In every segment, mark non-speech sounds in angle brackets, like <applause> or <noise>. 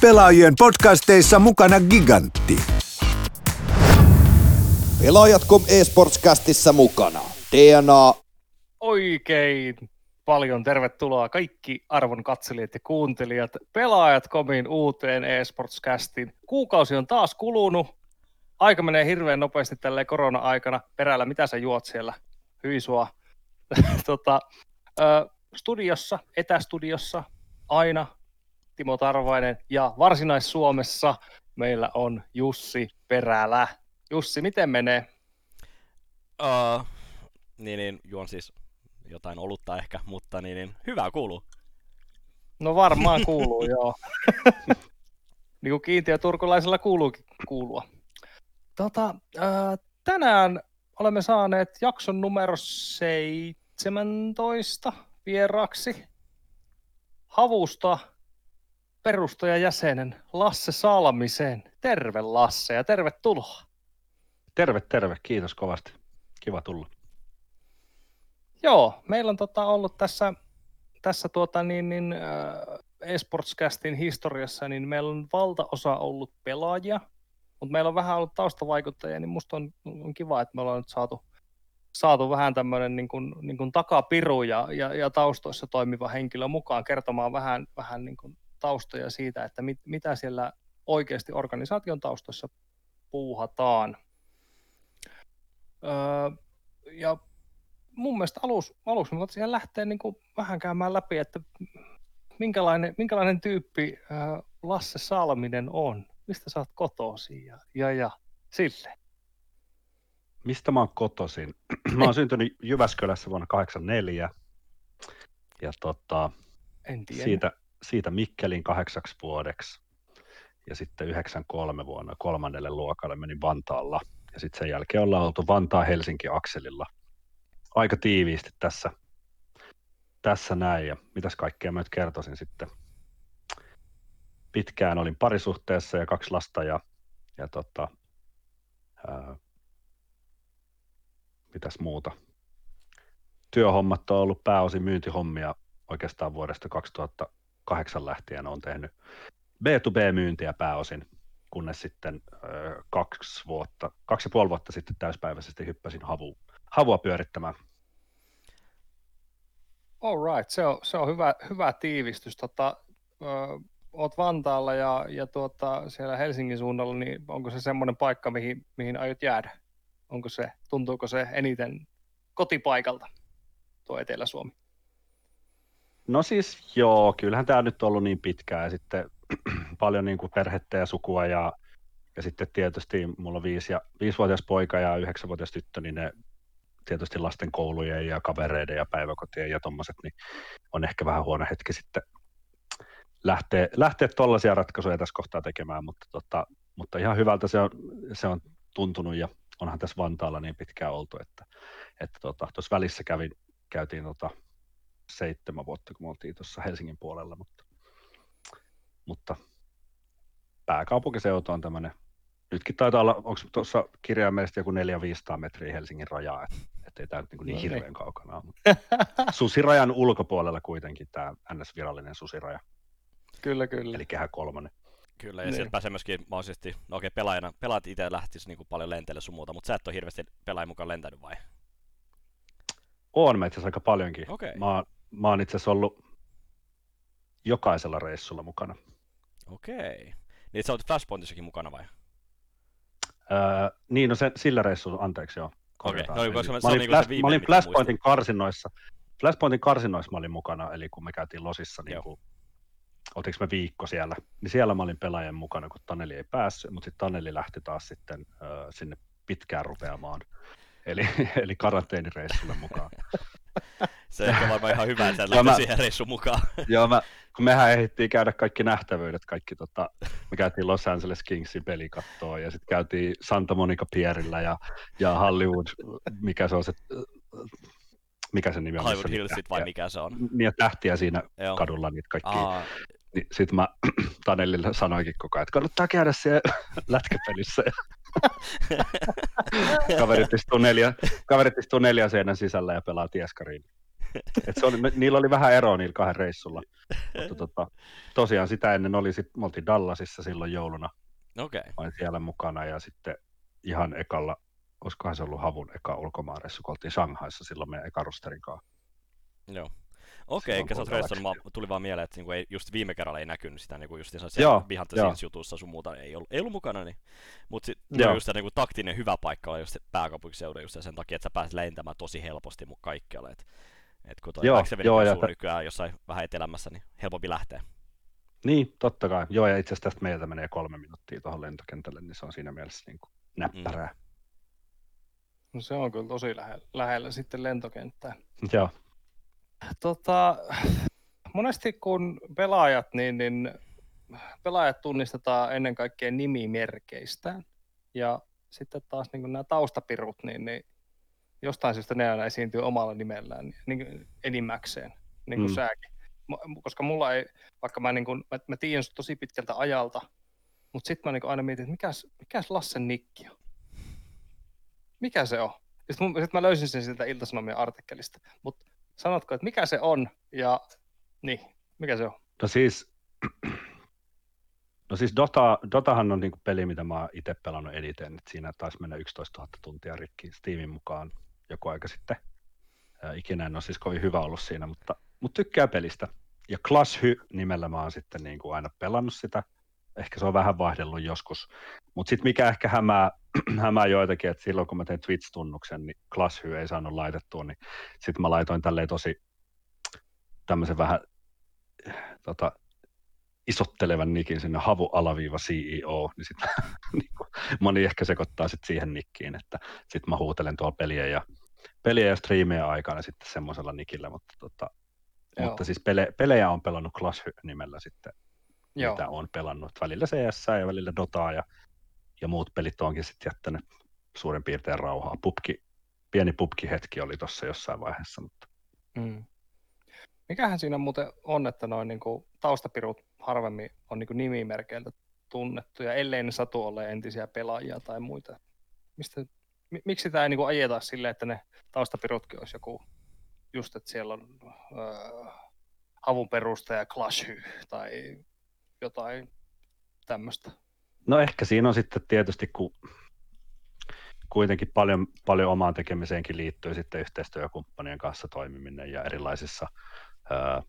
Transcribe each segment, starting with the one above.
Pelaajien podcasteissa mukana Gigantti. Pelaajat.com eSportscastissa mukana. DNA. Oikein paljon tervetuloa kaikki arvon katselijat ja kuuntelijat Pelaajat.comin uuteen eSportscastiin. Kuukausi on taas kulunut. Aika menee hirveän nopeasti tälle korona-aikana. Perällä, mitä sä juot siellä? Hyi sua. <laughs> tota, studiossa, etästudiossa, aina Timo Tarvainen ja Varsinais-Suomessa meillä on Jussi Perälä. Jussi, miten menee? Uh, niin, niin, juon siis jotain olutta ehkä, mutta niin, niin hyvä kuuluu. No varmaan kuuluu, <laughs> joo. <laughs> niin kuin kiintiö turkulaisella kuuluukin kuulua. Tota, äh, tänään olemme saaneet jakson numero 17 vieraksi Havusta perustajajäsenen Lasse Salmisen. Terve Lasse ja tervetuloa. Terve, terve. Kiitos kovasti. Kiva tulla. Joo, meillä on tota ollut tässä, tässä tuota niin, niin, äh, eSportscastin historiassa, niin meillä on valtaosa ollut pelaajia, mutta meillä on vähän ollut taustavaikuttajia, niin musta on, on kiva, että me ollaan nyt saatu, saatu vähän tämmöinen niin kuin, niin kuin takapiru ja, ja, ja taustoissa toimiva henkilö mukaan kertomaan vähän, vähän niin kuin taustoja siitä, että mit, mitä siellä oikeasti organisaation taustoissa puuhataan. Öö, ja mun mielestä alus, aluksi me voitaisiin lähteä niin kuin vähän käymään läpi, että minkälainen, minkälainen tyyppi ää, Lasse Salminen on. Mistä sä oot kotoisin ja, ja, ja sille. Mistä mä oon kotoisin? <clears throat> mä oon syntynyt Jyväskylässä vuonna 1984 ja tota, en tiedä. siitä, siitä Mikkelin kahdeksaksi vuodeksi ja sitten 93 vuonna kolmannelle luokalle menin Vantaalla ja sitten sen jälkeen ollaan oltu Vantaa-Helsinki-akselilla aika tiiviisti tässä, tässä näin. Ja mitäs kaikkea mä nyt kertoisin sitten. Pitkään olin parisuhteessa ja kaksi lasta ja, ja tota, ää, mitäs muuta. Työhommat on ollut pääosin myyntihommia oikeastaan vuodesta 2008 lähtien on tehnyt B2B-myyntiä pääosin, kunnes sitten ö, kaksi vuotta, kaksi ja puoli vuotta sitten täyspäiväisesti hyppäsin havuun havua pyörittämään. All right, se on, se on hyvä, hyvä tiivistys. Tota, ö, oot Vantaalla ja, ja tuota, siellä Helsingin suunnalla, niin onko se semmoinen paikka, mihin, mihin aiot jäädä? Onko se, tuntuuko se eniten kotipaikalta, tuo Etelä-Suomi? No siis joo, kyllähän tämä nyt on ollut niin pitkään ja sitten <clears throat> paljon niin kuin perhettä ja sukua ja, ja sitten tietysti mulla on viisi ja, viisivuotias poika ja yhdeksänvuotias tyttö, niin ne tietysti lasten koulujen ja kavereiden ja päiväkotien ja tuommoiset, niin on ehkä vähän huono hetki sitten lähteä, lähteä tuollaisia ratkaisuja tässä kohtaa tekemään, mutta, tota, mutta ihan hyvältä se on, se on tuntunut ja onhan tässä Vantaalla niin pitkään oltu, että että tota, tuossa välissä kävin, käytiin tota, seitsemän vuotta, kun me oltiin tuossa Helsingin puolella, mutta, mutta pääkaupunkiseutu on tämmöinen nytkin taitaa olla, onko tuossa kirjaimellisesti joku 400-500 metriä Helsingin rajaa, että et ei tämä nyt niin, niin hirveän niin. kaukana ole. Mutta <laughs> susirajan ulkopuolella kuitenkin tämä NS-virallinen susiraja. Kyllä, kyllä. Eli kehä kolmonen. Kyllä, ja niin. sieltä pääsee myöskin mahdollisesti, no okei, pelaajana, pelaat itse lähtisi niin kuin paljon lenteille sun muuta, mutta sä et ole hirveästi pelaajan mukaan lentänyt vai? Oon mä itse asiassa aika paljonkin. Okay. Mä, mä oon itse asiassa ollut jokaisella reissulla mukana. Okei. Niin sä olet Flashpointissakin mukana vai? Öö, niin, no se, sillä reissulla, anteeksi joo. Okei, okay. no, koska mä, olin, niin Flash, mä olin Flashpointin karsinnoissa, Flashpointin karsinnoissa mä olin mukana, eli kun me käytiin Losissa, niin kuin, otinko me viikko siellä, niin siellä mä olin pelaajan mukana, kun Taneli ei päässyt, mutta sitten Taneli lähti taas sitten äh, sinne pitkään rupeamaan, eli, <laughs> eli karanteenireissulle mukaan. <laughs> Se on <laughs> varmaan ihan hyvä, että sä siihen reissun mukaan. <laughs> Joo, mä, kun mehän ehdittiin käydä kaikki nähtävyydet, kaikki tota, me käytiin Los Angeles Kingsin pelikattoa ja sitten käytiin Santa Monica Pierillä ja, ja Hollywood, mikä se on se, mikä se nimi on? Hollywood Hillsit vai mikä se on? Niin ja tähtiä siinä Joo. kadulla niitä kaikki. Aa. Niin sitten mä <clears throat> Tanelille sanoinkin koko ajan, että kannattaa käydä siellä <laughs> lätkäpelissä. kaverit istuu neljä, kaverit istuu neljä seinän sisällä ja pelaa tieskariin. <laughs> Et se oli, niillä oli vähän eroa niillä kahden reissulla. Mutta tota, tosiaan sitä ennen oli sit, me oltiin Dallasissa silloin jouluna, Okei. Okay. olin siellä mukana ja sitten ihan ekalla, olisikohan se ollut Havun eka ulkomaareissu, kun oltiin Shanghaissa silloin meidän eka rosterin kanssa. Joo. Okei, Silloin, eikä sä oot reissannut, tuli vaan mieleen, että niinku ei, just viime kerralla ei näkynyt sitä niinku just siellä. Scenes jutussa sun muuta ei ollut, ei ollut mukana, niin. Mutta sitten Joo. just se niinku taktinen hyvä paikka on just se pääkaupunkiseudun just sen takia, että sä pääset lentämään tosi helposti mu- kaikkialle. Et, et kun toi Joo, joo, ja nykyään jossain vähän etelämässä, niin helpompi lähteä. Niin, totta kai. Joo, ja itse asiassa tästä meiltä menee kolme minuuttia tuohon lentokentälle, niin se on siinä mielessä niin kuin näppärää. No se on kyllä tosi lähellä, lähellä sitten lentokenttää. Mm. Joo, Tota, monesti kun pelaajat, niin, niin pelaajat tunnistetaan ennen kaikkea nimimerkeistään. Ja sitten taas niin nämä taustapirut, niin, niin jostain syystä ne aina esiintyy omalla nimellään niin, enimmäkseen, niin kuin Mm. säkin. Koska mulla ei, vaikka mä, niin kuin, mä, mä tiedän sut tosi pitkältä ajalta, mutta sitten mä niin aina mietin, että mikäs, mikäs Lassen nikki on? Mikä se on? Sitten sit mä löysin sen sieltä Ilta-Sanomien artikkelista. Mutta sanotko, että mikä se on ja niin, mikä se on? no siis, <clears throat> no siis Dota, Dotahan on niin kuin peli, mitä mä oon itse pelannut eniten. Et siinä taisi mennä 11 000 tuntia rikki Steamin mukaan joku aika sitten. Ää, ikinä en ole siis kovin hyvä ollut siinä, mutta, mutta tykkää pelistä. Ja Clash Hy nimellä mä oon sitten niin kuin aina pelannut sitä. Ehkä se on vähän vaihdellut joskus. Mutta sitten mikä ehkä hämää, <clears throat> hämää joitakin, että silloin kun mä tein Twitch-tunnuksen, niin Clash Hy ei saanut laitettua, niin sitten mä laitoin tälleen tosi tämmöisen vähän tota, isottelevan nikin sinne havu alaviiva CEO, niin sitten <laughs> niin moni ehkä sekoittaa sit siihen nikkiin, että sitten mä huutelen tuolla peliä ja, peliä ja striimejä aikana sitten semmoisella nikillä, mutta, tota, Joo. mutta siis pele, pelejä on pelannut Clash nimellä sitten, Joo. mitä on pelannut. Välillä CS ja välillä Dotaa ja, ja muut pelit onkin sitten jättänyt suurin piirtein rauhaa. Pupki, pieni pupki-hetki oli tuossa jossain vaiheessa, mutta Mm. Mikähän siinä muuten on, että noin niin kuin taustapirut harvemmin on niin nimimerkeiltä tunnettuja, ellei ne satu ole entisiä pelaajia tai muita. Mistä, mi, miksi sitä ei niin ajeta silleen, että ne taustapirutkin olisi joku, just että siellä on öö, havun perustaja Clashy tai jotain tämmöistä. No ehkä siinä on sitten tietysti, kun kuitenkin paljon, paljon omaan tekemiseenkin liittyy sitten yhteistyökumppanien kanssa toimiminen ja erilaisissa ää,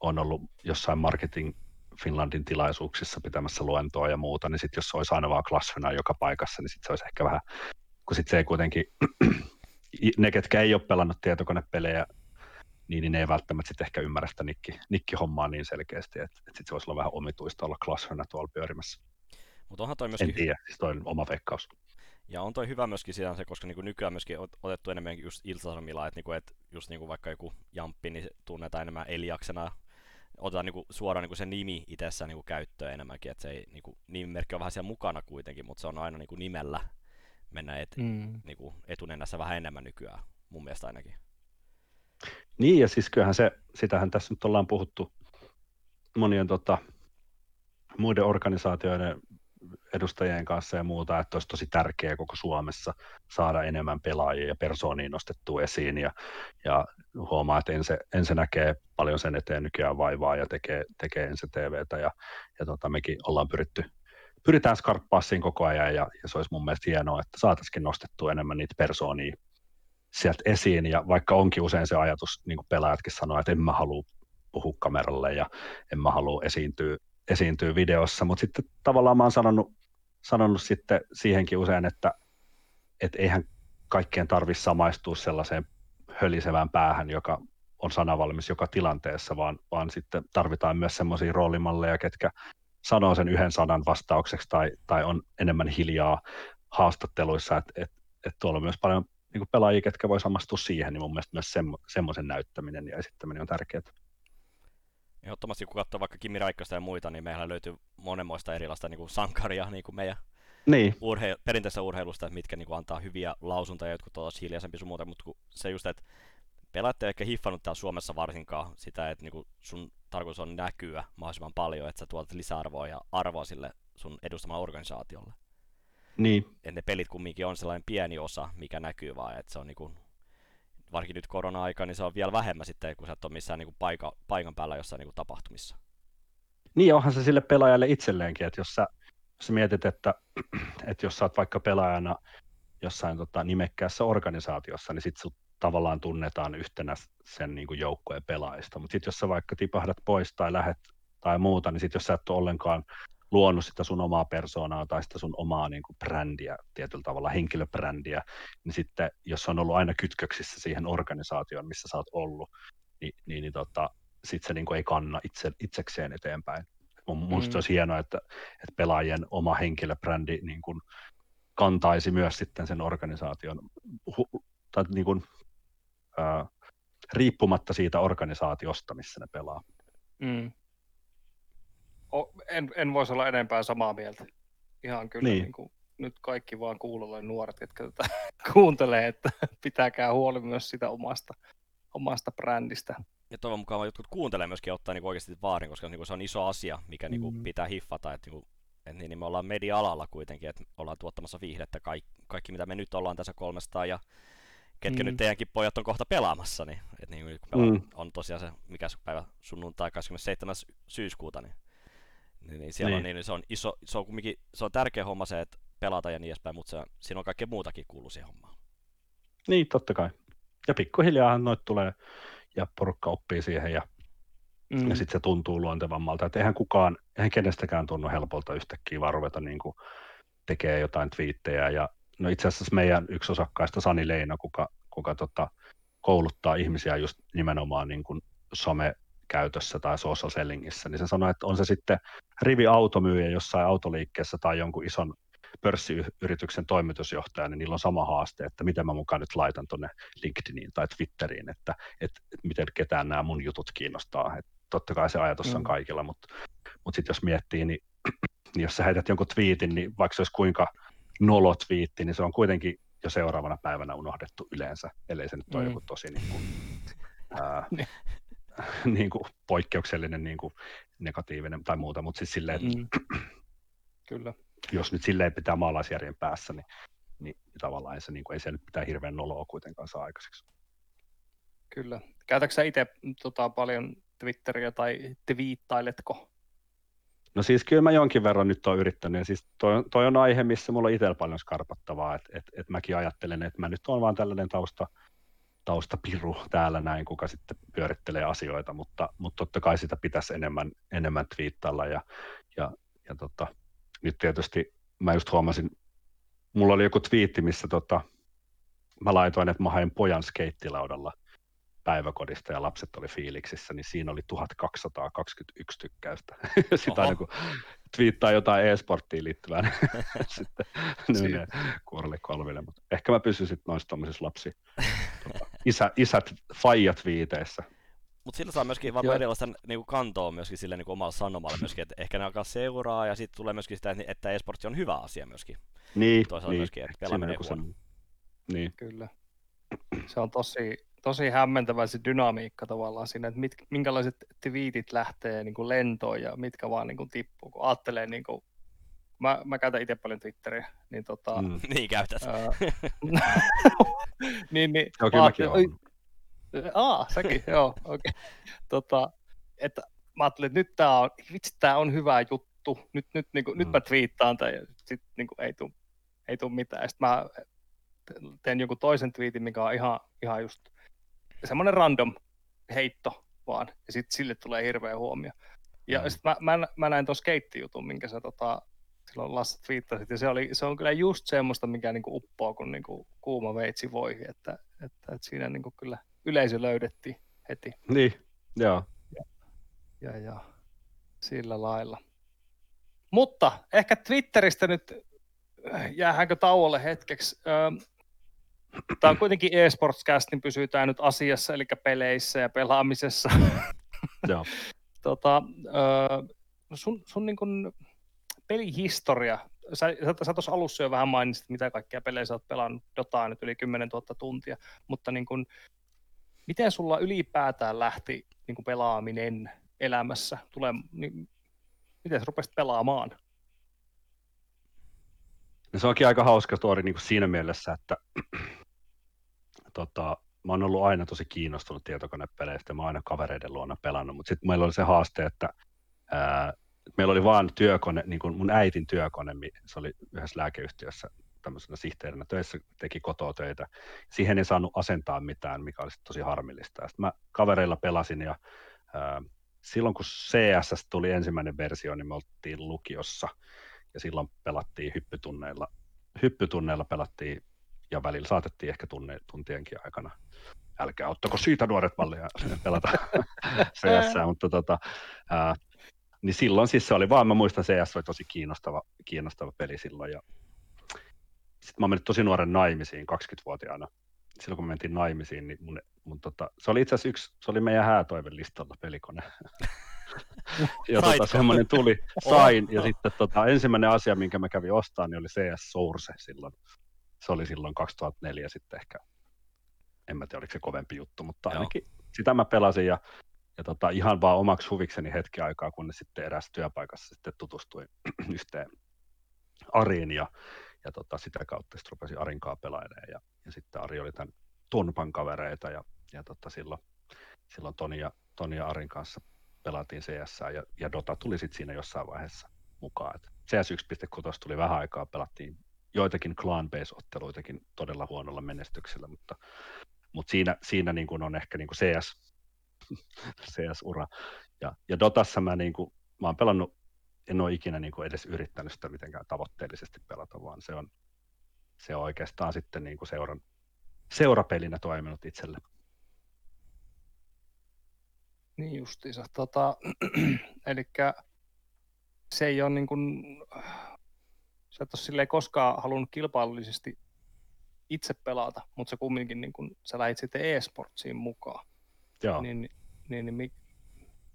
on ollut jossain Marketing Finlandin tilaisuuksissa pitämässä luentoa ja muuta, niin sitten jos se olisi aina vaan klassina joka paikassa, niin sitten se olisi ehkä vähän, kun sitten se ei kuitenkin, <clears throat> ne ketkä ei ole pelannut tietokonepelejä, niin, niin ne ei välttämättä sitten ehkä ymmärrä sitä nikki, nikkihommaa niin selkeästi, että, että sitten se voisi olla vähän omituista olla klassina tuolla pyörimässä. Mutta onhan toi En myöskin tiedä, siis toi on oma veikkaus. Ja on toi hyvä myöskin siinä se, koska niinku nykyään myöskin ot- otettu enemmän just iltasanomilla, että niinku, et just niinku vaikka joku Jamppi, niin tunnetaan enemmän Eliaksena. Otetaan niinku suoraan niinku se nimi itsessään niinku käyttöön enemmänkin, että se ei, niinku, nimimerkki on vähän siellä mukana kuitenkin, mutta se on aina niinku nimellä mennä et, Mm. niinku, etunenässä vähän enemmän nykyään, mun mielestä ainakin. Niin, ja siis kyllähän se, sitähän tässä nyt ollaan puhuttu monien tota, muiden organisaatioiden edustajien kanssa ja muuta, että olisi tosi tärkeää koko Suomessa saada enemmän pelaajia ja persoonia nostettua esiin. Ja, ja huomaa, että ensin, ensin näkee paljon sen eteen nykyään vaivaa ja tekee, tekee ensin TVtä. Ja, ja tota, mekin ollaan pyritty, pyritään skarppaa siinä koko ajan ja, ja se olisi mun mielestä hienoa, että saataisiin nostettua enemmän niitä persoonia sieltä esiin. Ja vaikka onkin usein se ajatus, niin kuin pelaajatkin sanoo, että en mä halua puhua kameralle ja en mä halua esiintyä, esiintyä videossa, mutta sitten tavallaan mä oon sanonut, sanonut sitten siihenkin usein, että et eihän kaikkien tarvitse samaistua sellaiseen hölisevään päähän, joka on sanavalmis joka tilanteessa, vaan, vaan sitten tarvitaan myös semmoisia roolimalleja, ketkä sanoo sen yhden sanan vastaukseksi tai, tai on enemmän hiljaa haastatteluissa, että et, et tuolla on myös paljon niin pelaajia, ketkä voi samastua siihen, niin mun mielestä myös semmo, semmoisen näyttäminen ja esittäminen on tärkeää. Ehdottomasti kun katsoo vaikka Kimi Raikkosta ja muita, niin meillä löytyy monenmoista erilaista niin kuin sankaria niin kuin meidän Niin, urhe- perinteisessä urheilusta, että mitkä niinku antaa hyviä lausuntoja, jotkut tosi hiljaisempi sun muuta, mutta se just, että pelaat ei ehkä hiffannut täällä Suomessa varsinkaan sitä, että niinku sun tarkoitus on näkyä mahdollisimman paljon, että sä tuot lisäarvoa ja arvoa sille sun edustamalle organisaatiolle. niin, Et ne pelit kumminkin on sellainen pieni osa, mikä näkyy vaan, että se on niinku, varsinkin nyt korona-aika, niin se on vielä vähemmän sitten, kun sä et ole missään niin kuin paika, paikan päällä jossain niin kuin tapahtumissa. Niin onhan se sille pelaajalle itselleenkin, että jos sä, jos sä mietit, että, <clears throat> että jos sä oot vaikka pelaajana jossain tota, nimekkäässä organisaatiossa, niin sit sut tavallaan tunnetaan yhtenä sen niin kuin joukkueen pelaajista. Mutta sitten jos sä vaikka tipahdat pois tai lähet tai muuta, niin sitten jos sä et ole ollenkaan luonut sitä sun omaa persoonaa tai sitä sun omaa niin kuin brändiä, tietyllä tavalla henkilöbrändiä, niin sitten jos on ollut aina kytköksissä siihen organisaatioon, missä sä oot ollut, niin, niin, niin tota, sitten se niin kuin ei kanna itse, itsekseen eteenpäin. Mun mm. se olisi hienoa, että, että pelaajien oma henkilöbrändi niin kuin kantaisi myös sitten sen organisaation, hu, tai niin kuin, ää, riippumatta siitä organisaatiosta, missä ne pelaa. Mm. En, en voisi olla enempää samaa mieltä. Ihan kyllä niin. Niin kuin, nyt kaikki vaan kuulolle nuoret, jotka tätä <laughs> kuuntelee, että pitäkää huoli myös sitä omasta, omasta brändistä. Ja toivon mukaan jotkut kuuntelee myöskin ottaa niin oikeasti vaarin, koska niin se on iso asia, mikä niin kuin, mm. pitää hiffata. Että, niin kuin, että niin, niin me ollaan media-alalla kuitenkin, että ollaan tuottamassa viihdettä. Kaikki, kaikki mitä me nyt ollaan tässä 300 ja ketkä mm. nyt teidänkin pojat on kohta pelaamassa, niin, että niin, kun mm. on tosiaan se, mikä se päivä sunnuntai 27. syyskuuta, niin, niin, niin siellä niin. on, niin, se on iso, se on kumminkin, se on tärkeä homma se, että pelata ja niin edespäin, mutta se, siinä on kaikkea muutakin kuuluu siihen hommaan. Niin, totta kai. Ja pikkuhiljaahan noit tulee ja porukka oppii siihen ja, mm. ja sitten se tuntuu luontevammalta. Että eihän kukaan, eihän kenestäkään tunnu helpolta yhtäkkiä vaan ruveta niin kuin tekee jotain twiittejä. Ja, no itse asiassa meidän yksi osakkaista Sani Leino, kuka, kuka tota, kouluttaa ihmisiä just nimenomaan niin kuin some käytössä tai social sellingissä, niin se sanoi, että on se sitten rivi automyyjä jossain autoliikkeessä tai jonkun ison pörssiyrityksen toimitusjohtaja, niin niillä on sama haaste, että miten mä mukaan nyt laitan tuonne LinkedIniin tai Twitteriin, että, että, miten ketään nämä mun jutut kiinnostaa. Että totta kai se ajatus on mm. kaikilla, mutta, mutta sitten jos miettii, niin, <clears throat> niin jos sä heität jonkun twiitin, niin vaikka se olisi kuinka nolo twiitti, niin se on kuitenkin jo seuraavana päivänä unohdettu yleensä, ellei se nyt ole mm. joku tosi <laughs> niin kuin, ää, <laughs> niin. kuin poikkeuksellinen niin kuin negatiivinen tai muuta, mutta siis silleen, mm. <clears throat> Kyllä jos nyt silleen pitää maalaisjärjen päässä, niin, niin tavallaan se, niin kuin, ei se nyt pitää hirveän noloa kuitenkaan saa aikaiseksi. Kyllä. Käytätkö sä itse tota, paljon Twitteriä tai twiittailetko? No siis kyllä mä jonkin verran nyt olen yrittänyt, ja siis toi, toi on aihe, missä mulla on itsellä paljon skarpattavaa, että et, et mäkin ajattelen, että mä nyt olen vaan tällainen tausta, taustapiru täällä näin, kuka sitten pyörittelee asioita, mutta, mutta totta kai sitä pitäisi enemmän, enemmän twiittailla, ja, ja, ja tota, nyt tietysti mä just huomasin, mulla oli joku twiitti, missä tota, mä laitoin, että mä hain pojan skeittilaudalla päiväkodista ja lapset oli fiiliksissä, niin siinä oli 1221 tykkäystä. <laughs> Sitä aina kun twiittaa jotain e-sporttiin liittyvää, niin <laughs> sitten ne kuorelle kolmille. Mutta ehkä mä pysyn sitten noissa lapsi, tota, isä, isät, faijat viiteissä. Mutta sillä saa myöskin vaan erilaista niinku kantoa myöskin sille niinku omalla sanomalla myöskin, että ehkä ne alkaa seuraa ja sitten tulee myöskin sitä, että esports on hyvä asia myöskin. Niin, Toisaalta niin. myöskin, että pelaaminen huono. Niin. Kyllä. Se on tosi, tosi hämmentävä se dynamiikka tavallaan siinä, että mit, minkälaiset twiitit lähtee niin kuin lentoon ja mitkä vaan niin kuin tippuu, kun ajattelee niin kuin, mä, mä käytän itse paljon Twitteriä, niin tota... Mm. <laughs> niin käytät. Ää, <laughs> <laughs> niin, niin, Joo, kyllä mäkin Aa, säkin, joo, okei. Okay. Tota, että mä ajattelin, että nyt tää on, vitsi, tää on hyvä juttu, nyt, nyt, niin kuin, mm. nyt mä twiittaan tai ja sit niin kuin, ei tule ei tuu mitään. Sitten mä teen joku toisen twiitin, mikä on ihan, ihan just semmoinen random heitto vaan, ja sitten sille tulee hirveä huomio. Ja mm. sitten mä, mä, mä, näin tuon skeittijutun, minkä sä tota, silloin Lasse twiittasit, ja se, oli, se on kyllä just semmoista, mikä niinku uppoo kuin niinku kuuma veitsi voi, että, että, että siinä niinku kyllä yleisö löydettiin heti. Niin, joo. Ja, ja, ja sillä lailla. Mutta ehkä Twitteristä nyt äh, jäähänkö tauolle hetkeksi. Tämä on kuitenkin eSportscast, niin pysytään nyt asiassa, eli peleissä ja pelaamisessa. Joo. <laughs> tota, sun sun niin kun pelihistoria, sä, sä, sä tuossa alussa jo vähän mainitsit, mitä kaikkia pelejä sä oot pelannut, Dotaa nyt yli 10 000 tuntia, mutta niin kun, miten sulla ylipäätään lähti niin kuin pelaaminen elämässä? Tule, niin, miten sä rupesit pelaamaan? No se onkin aika hauska story niin siinä mielessä, että <clears throat> tota, mä oon ollut aina tosi kiinnostunut tietokonepeleistä, mä oon aina kavereiden luona pelannut, mutta sitten meillä oli se haaste, että ää, meillä oli vaan työkone, niin kuin mun äitin työkone, se oli yhdessä lääkeyhtiössä tämmöisenä sihteerinä töissä, teki kotoa töitä. Siihen ei saanut asentaa mitään, mikä oli tosi harmillista. Sitten mä kavereilla pelasin ja ää, silloin kun CSS tuli ensimmäinen versio, niin me oltiin lukiossa ja silloin pelattiin hyppytunneilla. Hyppytunneilla pelattiin ja välillä saatettiin ehkä tunne, tuntienkin aikana. Älkää ottako siitä nuoret mallia pelata <laughs> CS, mutta tota, ää, niin silloin siis se oli vaan, mä muistan CS oli tosi kiinnostava, kiinnostava peli silloin ja sitten mä menin tosi nuoren naimisiin, 20-vuotiaana. Silloin kun me mentiin naimisiin, niin mun, mun tota, se oli itse asiassa yksi, se oli meidän häätoiven listalla pelikone. <laughs> ja tota, semmoinen tuli, sain, ja sitten tota, ensimmäinen asia, minkä mä kävin ostamaan, niin oli CS Source silloin. Se oli silloin 2004 sitten ehkä, en mä tiedä oliko se kovempi juttu, mutta ainakin Joo. sitä mä pelasin ja, ja tota, ihan vaan omaksi huvikseni hetki aikaa, kunnes sitten eräs työpaikassa sitten tutustuin <clears throat> yhteen Ariin ja ja tota, sitä kautta sitten rupesin Arinkaa pelailemaan ja, ja sitten Ari oli tämän Tunpan kavereita ja, ja tota, silloin, silloin Toni, ja, Toni ja Arin kanssa pelattiin CS ja, ja Dota tuli sitten siinä jossain vaiheessa mukaan. Et CS 1.6 tuli vähän aikaa, pelattiin joitakin clan base otteluitakin todella huonolla menestyksellä, mutta, mutta siinä, siinä niin kuin on ehkä niin kuin CS, <laughs> CS-ura. Ja, ja Dotassa mä, niin kuin, mä oon pelannut en ole ikinä niin kuin edes yrittänyt sitä mitenkään tavoitteellisesti pelata, vaan se on, se on oikeastaan sitten niin kuin seuran, seurapelinä toiminut itselle. Niin justiinsa. Tota, <clears throat> eli se ei ole niin kuin, sä et ole koskaan halunnut kilpailullisesti itse pelata, mutta se kumminkin niin kun, sä lähit sitten e-sportsiin mukaan. Joo. Niin, niin, niin mi,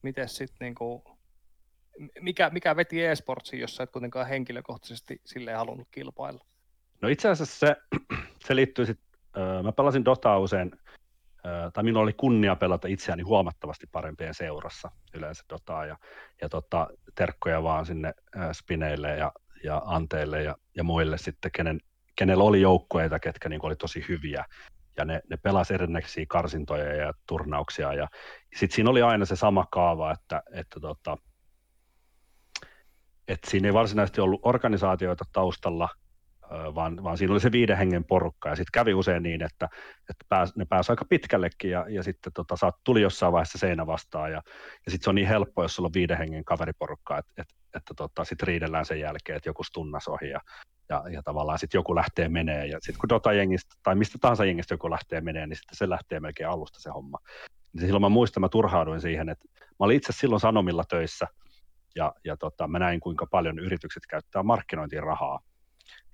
miten sitten niin kuin, mikä, mikä veti e-sportsiin, jos sä et kuitenkaan henkilökohtaisesti silleen halunnut kilpailla? No itse asiassa se, <clears throat> se liittyy sitten, äh, mä pelasin Dotaa usein, tai minulla oli kunnia pelata itseäni huomattavasti parempien seurassa yleensä Dotaa, ja, ja tota, terkkoja vaan sinne spineille ja, ja anteille ja, ja muille sitten, kenen, kenellä oli joukkueita, ketkä niin oli tosi hyviä, ja ne, ne pelasi erinäisiä karsintoja ja turnauksia, ja sitten siinä oli aina se sama kaava, että, että tota, et siinä ei varsinaisesti ollut organisaatioita taustalla, vaan, vaan siinä oli se viiden hengen porukka, ja sitten kävi usein niin, että, että pääs, ne pääsi aika pitkällekin, ja, ja sitten tota, saat, tuli jossain vaiheessa seinä vastaan, ja, ja sitten se on niin helppo, jos sulla on viiden hengen kaveriporukka, että, että, että tota, sitten riidellään sen jälkeen, että joku stunnas ohi, ja, ja, ja tavallaan sitten joku lähtee menee, ja sitten kun Dota-jengistä, tai mistä tahansa jengistä joku lähtee menee, niin sitten se lähtee melkein alusta se homma. Niin silloin mä muistan, mä turhauduin siihen, että mä olin itse silloin Sanomilla töissä, ja, ja tota, mä näin, kuinka paljon yritykset käyttää markkinointiin rahaa,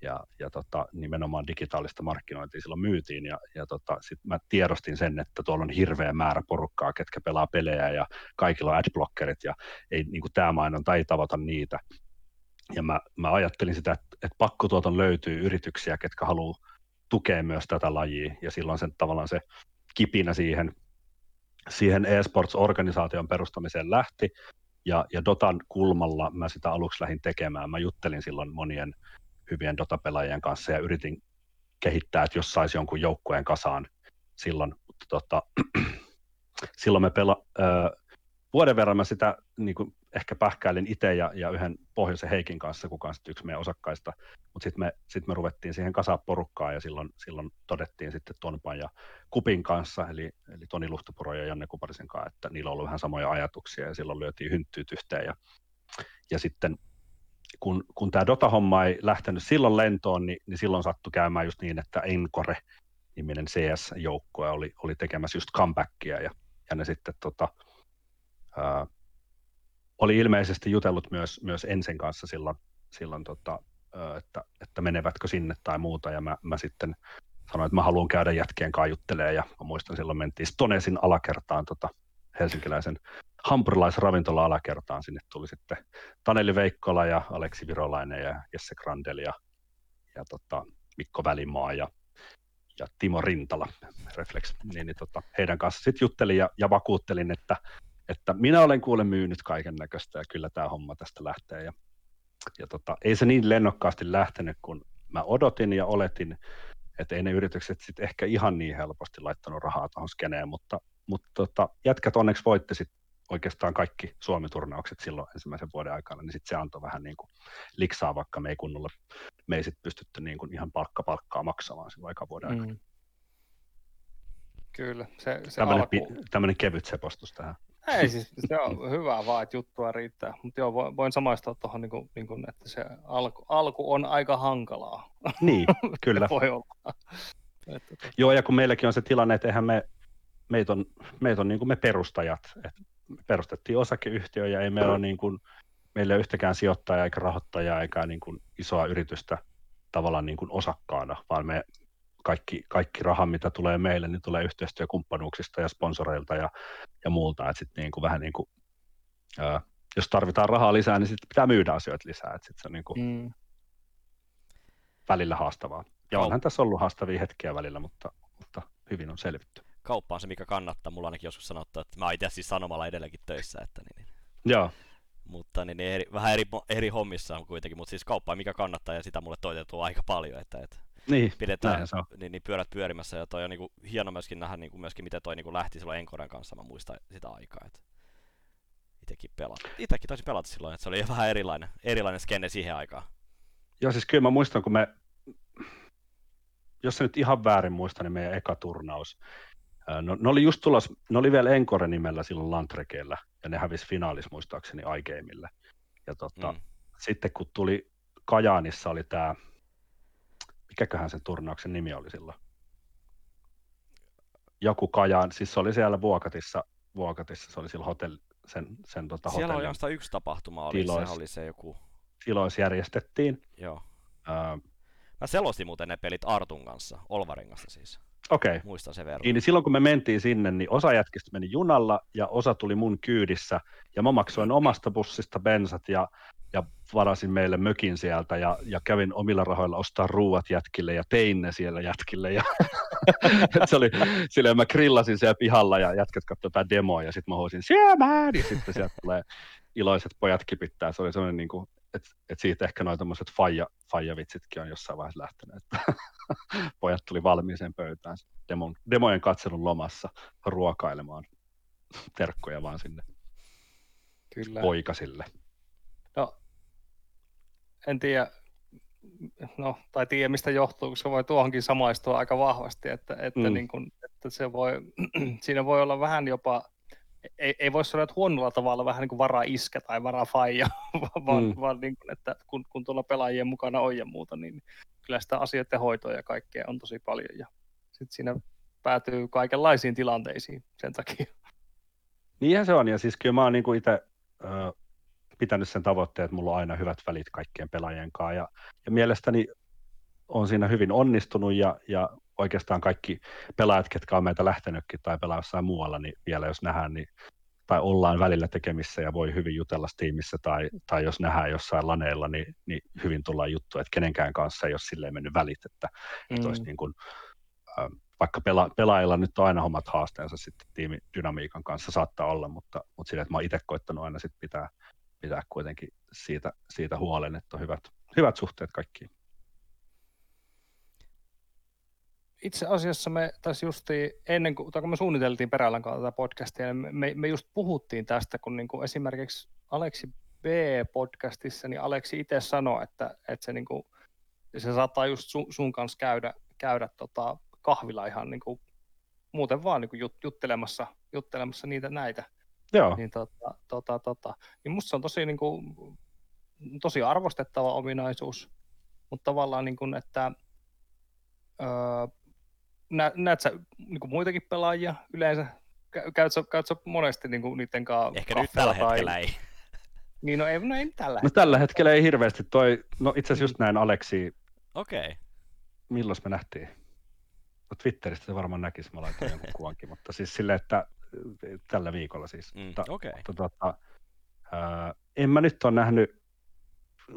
ja, ja tota, nimenomaan digitaalista markkinointia silloin myytiin, ja, ja tota, sitten mä tiedostin sen, että tuolla on hirveä määrä porukkaa, ketkä pelaa pelejä, ja kaikilla on adblockerit, ja ei, niin tämä mainonta ei tavata niitä. Ja mä, mä ajattelin sitä, että, että pakkotuoton löytyy yrityksiä, ketkä haluaa tukea myös tätä lajia, ja silloin sen tavallaan se kipinä siihen, siihen eSports-organisaation perustamiseen lähti, ja, ja Dotan kulmalla mä sitä aluksi lähdin tekemään. Mä juttelin silloin monien hyvien Dota-pelaajien kanssa ja yritin kehittää, että jos saisi jonkun joukkueen kasaan silloin. Mutta tota, <clears throat> silloin me pela, ö, vuoden verran mä sitä niin kuin ehkä pähkäilin itse ja, ja yhden pohjoisen Heikin kanssa, kuka on yksi meidän osakkaista, mutta sitten me, sit me ruvettiin siihen kasaa porukkaa ja silloin, silloin todettiin sitten Tonpan ja Kupin kanssa, eli, eli Toni Luhtapuro ja Janne Kuparisen kanssa, että niillä on ollut vähän samoja ajatuksia ja silloin lyötiin hynttyyt yhteen ja, ja sitten kun, kun tämä Dota-homma ei lähtenyt silloin lentoon, niin, niin silloin sattui käymään just niin, että Encore niminen CS-joukkue oli, oli tekemässä just comebackia ja, ja ne sitten tota, ää, oli ilmeisesti jutellut myös, myös Ensen kanssa silloin, silloin tota, että, että menevätkö sinne tai muuta, ja mä, mä sitten sanoin, että mä haluan käydä jätkien kanssa ja mä muistan silloin mentiin Stonesin alakertaan tota, helsinkiläisen hampurilaisravintola alakertaan, sinne tuli sitten Taneli Veikkola ja Aleksi Virolainen ja Jesse Grandel ja, ja tota, Mikko Välimaa ja, ja Timo Rintala, Reflex, niin, niin tota, heidän kanssa sitten juttelin ja, ja vakuuttelin, että että minä olen kuule myynyt kaiken näköistä ja kyllä tämä homma tästä lähtee. Ja, ja tota, ei se niin lennokkaasti lähtenyt, kun mä odotin ja oletin, että ei ne yritykset sitten ehkä ihan niin helposti laittanut rahaa tuohon skeneen, mutta, mutta tota, jätkät onneksi voitti sit oikeastaan kaikki Suomi-turnaukset silloin ensimmäisen vuoden aikana, niin sitten se antoi vähän niin kuin liksaa, vaikka me ei kunnolla, me ei sitten pystytty niin kuin ihan palkka palkkaa maksamaan silloin aika vuoden aikana. Mm. Kyllä, se, se Tämmöinen, alku... pi, tämmöinen kevyt sepostus tähän. Ei siis, se on hyvä vaan, että juttua riittää. Mutta joo, voin, voin samaistua tuohon, niin kuin, niin kuin, että se alku, alku on aika hankalaa. Niin, kyllä. <laughs> voi olla. Että, Joo, ja kun meilläkin on se tilanne, että eihän me, meitä on, meitä on niin kuin me perustajat, että perustettiin osakeyhtiö ja ei meillä ole niin kuin, meillä ei ole yhtäkään sijoittajaa eikä rahoittajaa eikä niin kuin isoa yritystä tavallaan niin kuin osakkaana, vaan me kaikki, kaikki raha, mitä tulee meille, niin tulee yhteistyökumppanuuksista ja sponsoreilta ja, ja muulta, että sitten niin kuin vähän niin kuin, ää, jos tarvitaan rahaa lisää, niin sitten pitää myydä asioita lisää, että sitten se on niin kuin mm, välillä haastavaa. Ja onhan tässä ollut haastavia hetkiä välillä, mutta, mutta hyvin on selvitty. Kauppa on se, mikä kannattaa. Mulla ainakin joskus sanottu, että mä oon itse siis sanomalla edelleenkin töissä, että niin, niin. Joo, mutta niin, niin eri, vähän eri, eri hommissa on kuitenkin, mutta siis kauppa on mikä kannattaa ja sitä mulle toitetuu aika paljon, että, että niin, pidetään niin, niin, pyörät pyörimässä ja toi on niinku hieno myöskin nähdä niinku myöskin miten toi niinku lähti silloin Enkoren kanssa, mä muistan sitä aikaa, että itekin pelata. Itekin taisin pelata silloin, että se oli vähän erilainen, erilainen skenne siihen aikaan. Joo, siis kyllä mä muistan, kun me, jos se nyt ihan väärin muista, niin meidän eka turnaus, no, ne oli just tulos, ne oli vielä Encore nimellä silloin Lantrekeellä, ja ne hävisi finaalis muistaakseni iGameille. Ja tota, Mm. sitten kun tuli Kajaanissa oli tämä, mikäköhän sen turnauksen nimi oli silloin? Joku Kajaan, siis se oli siellä Vuokatissa, Vuokatissa se oli sillä hotelli, sen, sen tota Siellä oli ainoastaan yksi tapahtuma, oli, tiloissa. se oli se joku, tiloissa järjestettiin. joo. Ää, Mä selostin muuten ne pelit Artun kanssa, Olvarin kanssa siis, Okei, okay. muistan sen verran. Niin, niin silloin kun me mentiin sinne, niin osa jätkistä meni junalla ja osa tuli mun kyydissä. Ja mä maksoin omasta bussista bensat ja, ja varasin meille mökin sieltä ja, ja kävin omilla rahoilla ostaa ruuat jätkille ja tein ne siellä jätkille. Ja <laughs> se oli, silleen mä grillasin siellä pihalla ja jätkät katsoivat jotain demoa ja sitten mä huusin syömään ja sitten sieltä tulee iloiset pojat kipittää. Se oli sellainen niin kuin, että et siitä ehkä noin tämmöiset faija, faijavitsitkin on jossain vaiheessa lähtenyt. <laughs> Pojat tuli valmiiseen pöytään demon, demojen katselun lomassa ruokailemaan terkkoja vaan sinne kyllä. poikasille. No, en tiedä, no, tai tiedä mistä johtuu, koska voi tuohonkin samaistua aika vahvasti, että, että, Mm. niin kun, että se voi, <clears throat> siinä voi olla vähän jopa, ei, ei voi sanoa, että huonolla tavalla vähän niin kuin varaa iskä tai varaa faija, <laughs> vaan, Mm. vaan niin kuin, että kun, kun tuolla pelaajien mukana on ja muuta, niin kyllä sitä asioiden hoitoa ja kaikkea on tosi paljon ja sitten siinä päätyy kaikenlaisiin tilanteisiin sen takia. Niinhän se on, ja siis kyllä mä oon niinku itse ö, pitänyt sen tavoitteen, että mulla on aina hyvät välit kaikkien pelaajien kanssa, ja, ja mielestäni on siinä hyvin onnistunut, ja, ja oikeastaan kaikki pelaajat, ketkä on meitä lähtenytkin tai pelaa jossain muualla, niin vielä jos nähdään, niin tai ollaan välillä tekemissä ja voi hyvin jutella tiimissä, tai, tai jos nähdään jossain laneilla, niin, niin hyvin tullaan juttu, että kenenkään kanssa ei ole silleen mennyt välit, että, mm. että olisi niin kuin, äh, vaikka pela, pelaajilla nyt on aina omat haasteensa sitten tiimidynamiikan kanssa saattaa olla, mutta, mutta sillä, että mä oon itse koittanut aina sit pitää, pitää kuitenkin siitä, siitä huolen, että on hyvät, hyvät suhteet kaikkiin. Itse asiassa me tässä justi ennen kuin, tai kun me suunniteltiin Perälän kanssa tätä podcastia, niin me, me just puhuttiin tästä, kun niin kuin esimerkiksi Aleksi B-podcastissa, niin Aleksi itse sanoi, että, että se, niin kuin, se saattaa just sun, sun kanssa käydä, käydä tota kahvilla ihan niin kuin, muuten vaan niin kuin jut, juttelemassa, juttelemassa niitä näitä. Joo, Niin, tota, tota, tota. niin musta se on tosi, niin kuin, tosi arvostettava ominaisuus, mutta tavallaan, niin kuin, että öö, nä, näet sä niin kuin muitakin pelaajia yleensä? Kä- Käyt sä, käyt sä monesti niin kuin niiden kanssa Ehkä nyt tällä hetkellä ei. <laughs> Niin no ei, no ei tällä no tällä hetkellä ei hirveästi toi, no itse asiassa just näin Aleksi, Okei. Okay. milloin me nähtiin? No Twitteristä se varmaan näkisi, mä laitoin jonkun <laughs> kuvankin, mutta siis silleen, että äh, tällä viikolla siis. Mm, Okei. mutta tota, ää, en mä nyt ole nähnyt,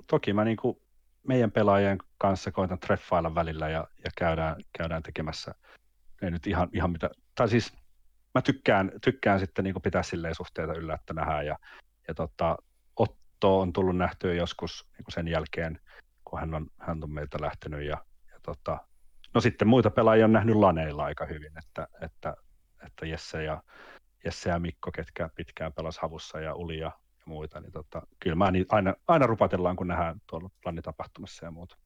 toki mä niinku meidän pelaajien kanssa koitan treffailla välillä ja, ja käydään, käydään tekemässä, ei nyt ihan, ihan mitä, tai siis mä tykkään, tykkään sitten niinku pitää silleen suhteita yllä, että nähdään ja, ja tota, Otto on tullut nähtyä joskus niinku sen jälkeen, kun hän on, hän on meiltä lähtenyt ja, ja tota, no sitten muita pelaajia on nähnyt laneilla aika hyvin, että, että, että Jesse, ja, Jesse ja Mikko, ketkä pitkään pelas havussa ja Uli ja, ja muita, niin tota, kyllä mä niin aina, aina rupatellaan, kun nähdään tuolla lanitapahtumassa ja muuta.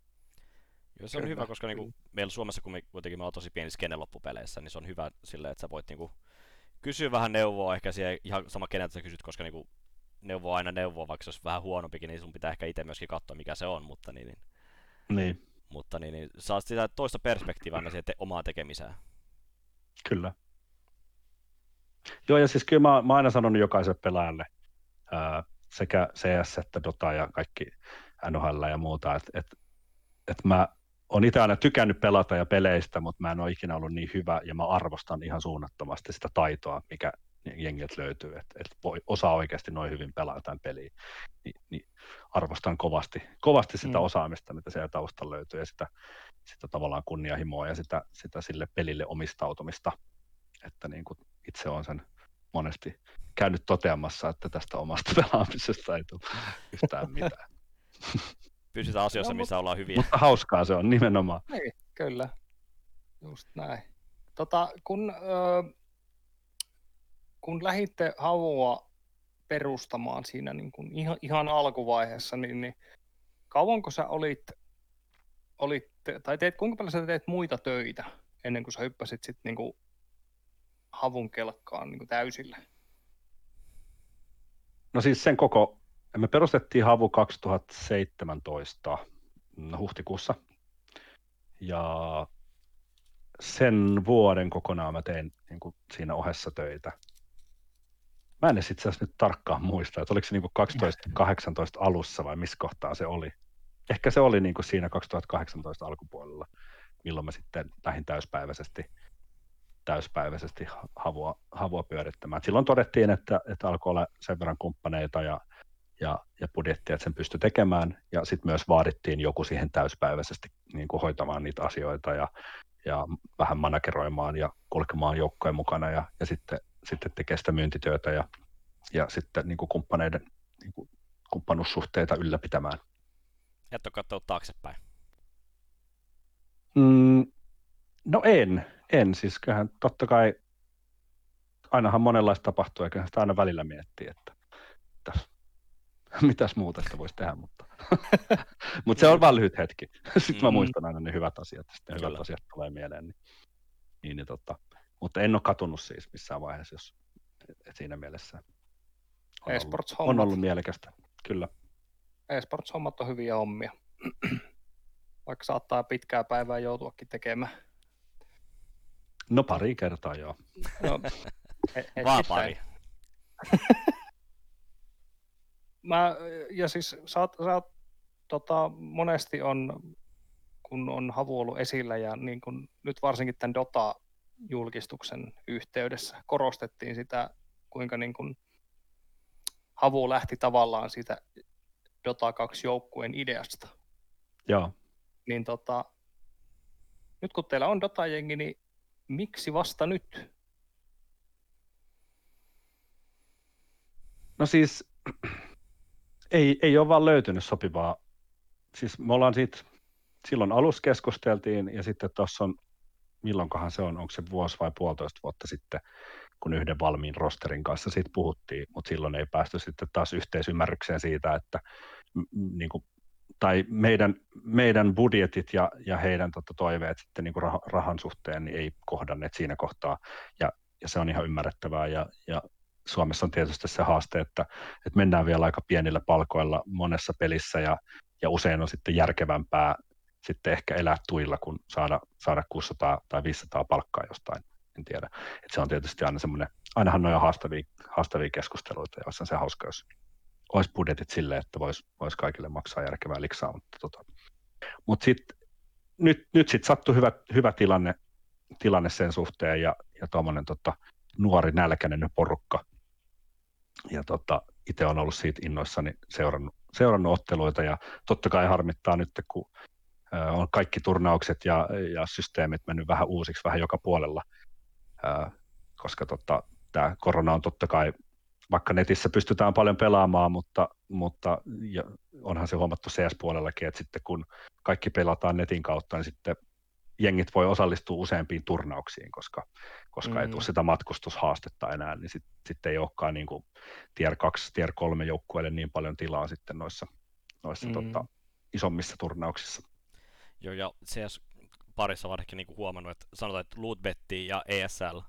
Joo, se on Kyllä, hyvä, koska niinku, meillä Suomessa, kun me kuitenkin me ollaan tosi pieni skene loppupeleissä, niin se on hyvä silleen, että sä voit niinku, kysyä vähän neuvoa, ehkä siihen ihan sama keneltä sä kysyt, koska niinku, neuvoa aina neuvoa, vaikka se olisi vähän huonompikin, niin sun pitää ehkä itse myöskin katsoa, mikä se on, mutta, niin, niin, Niin, mutta niin, niin, saa sitä toista perspektiivää aina siihen te- omaa tekemiseen. kyllä. Joo, ja siis kyllä mä, mä aina sanonut jokaiselle pelaajalle, ää, sekä CS että Dota ja kaikki NHL ja muuta, että et, et mä oon itse aina tykännyt pelata ja peleistä, mutta mä en ole ikinä ollut niin hyvä, ja mä arvostan ihan suunnattomasti sitä taitoa, mikä jengiltä löytyy, että et voi osaa oikeasti noin hyvin pelaa jotain peliä, Ni, niin arvostan kovasti, kovasti sitä Mm. osaamista, mitä siellä taustalla löytyy, ja sitä, sitä tavallaan kunnianhimoa ja sitä, sitä sille pelille omistautumista, että niin kuin itse on sen monesti käynyt toteamassa, että tästä omasta <laughs> pelaamisesta ei tule yhtään <laughs> mitään. Pysytään asioissa, Joo, missä ollaan hyviä. Mutta hauskaa se on nimenomaan. Niin, kyllä. Just näin. Tota, kun, ö, kun lähditte havua perustamaan siinä niin kuin ihan, ihan alkuvaiheessa, niin, niin kauanko sä olit, olit tai teet, kuinka paljon sä teet muita töitä ennen kuin sä hyppäsit sitten niin kuin havun kelkkaan niin kuin täysillä? No siis sen koko, me perustettiin Havu 2017 huhtikuussa. Ja sen vuoden kokonaan mä tein niin kuin siinä ohessa töitä. Mä en itse asiassa nyt tarkkaan muista, että oliko se niin kuin 2018 alussa vai missä kohtaa se oli. Ehkä se oli niin kuin siinä 2018 alkupuolella, milloin mä sitten lähdin täyspäiväisesti, täyspäiväisesti havua, havua pyörittämään. Silloin todettiin, että, että alkoi olla sen verran kumppaneita ja, ja, ja budjettia, että sen pystyi tekemään. Ja sitten myös vaadittiin joku siihen täyspäiväisesti niin kuin hoitamaan niitä asioita ja, ja vähän manageroimaan ja kulkemaan joukkojen mukana ja, ja sitten, sitten tekee sitä myyntityötä ja, ja sitten niin kuin kumppaneiden niin kuin kumppanuussuhteita ylläpitämään. Et ole katsonut taaksepäin. Mm, no en, en. Siis kyllähän totta kai ainahan monenlaista tapahtuu, eikä sitä aina välillä miettiä, että mitäs, <laughs> mitäs muuta sitä voisi tehdä, mutta, <laughs> mutta se on vaan lyhyt hetki. <laughs> Sitten mä Mm. muistan aina ne hyvät asiat, ja sitten ne hyvät asiat tulee mieleen. Niin, niin, niin tota, mutta en ole katunut siis missään vaiheessa, jos et siinä mielessä on ollut, on ollut mielekästä. Kyllä. E-sports-hommat on hyviä hommia. <clears throat> Vaikka saattaa pitkää päivää joutuakin tekemään. No pari kertaa joo. No, he- <laughs> Vaan hetkittäin. pari. <laughs> Mä, ja siis sä oot, sä oot, tota, monesti on, kun on havu ollut esillä ja niin kun nyt varsinkin tämän Dota-julkistuksen yhteydessä korostettiin sitä, kuinka niin kun havu lähti tavallaan siitä Dota 2 joukkueen ideasta. Joo. Niin tota, nyt kun teillä on Dota-jengi, niin miksi vasta nyt? No siis <clears throat> ei, ei ole vaan löytynyt sopivaa. Siis me ollaan siitä, silloin alussa keskusteltiin ja sitten tuossa on, milloinkohan se on, onko se vuosi vai puolitoista vuotta sitten, kun yhden valmiin rosterin kanssa siitä puhuttiin, mutta silloin ei päästy sitten taas yhteisymmärrykseen siitä, että niin kuin, tai meidän, meidän budjetit ja, ja heidän tota, toiveet sitten niin kuin rah, rahan suhteen niin ei kohdanneet siinä kohtaa, ja, ja se on ihan ymmärrettävää, ja, ja Suomessa on tietysti se haaste, että, että mennään vielä aika pienillä palkoilla monessa pelissä ja, ja usein on sitten järkevämpää sitten ehkä elää tuilla, kun saada, saada 600 tai 500 palkkaa jostain, en tiedä. Et se on tietysti aina semmoinen, ainahan noin haastavia, haastavia keskusteluita, joissa on se hauska, jos olisi budjetit silleen, että voisi vois kaikille maksaa järkevää liksaa, mutta tota. Mut sitten nyt, nyt sitten sattui hyvä, hyvä tilanne, tilanne sen suhteen ja, ja tuommoinen tota, nuori nälkäinen porukka. Ja tota, itse on ollut siitä innoissani seurannut, seurannut otteluita ja totta kai harmittaa nyt, kun ää, on kaikki turnaukset ja, ja systeemit mennyt vähän uusiksi vähän joka puolella, ää, koska tota, tämä korona on totta kai, vaikka netissä pystytään paljon pelaamaan, mutta, mutta ja onhan se huomattu CS-puolellakin, että sitten kun kaikki pelataan netin kautta, niin sitten jengit voi osallistua useampiin turnauksiin, koska, koska mm. ei tule sitä matkustushaastetta enää, niin sitten sit ei olekaan niin kuin tier 2, tier 3 joukkueille niin paljon tilaa sitten noissa, noissa mm. tota, isommissa turnauksissa. Joo, ja CS parissa varsinkin niin huomannut, että sanotaan, että Lootbetti ja ESL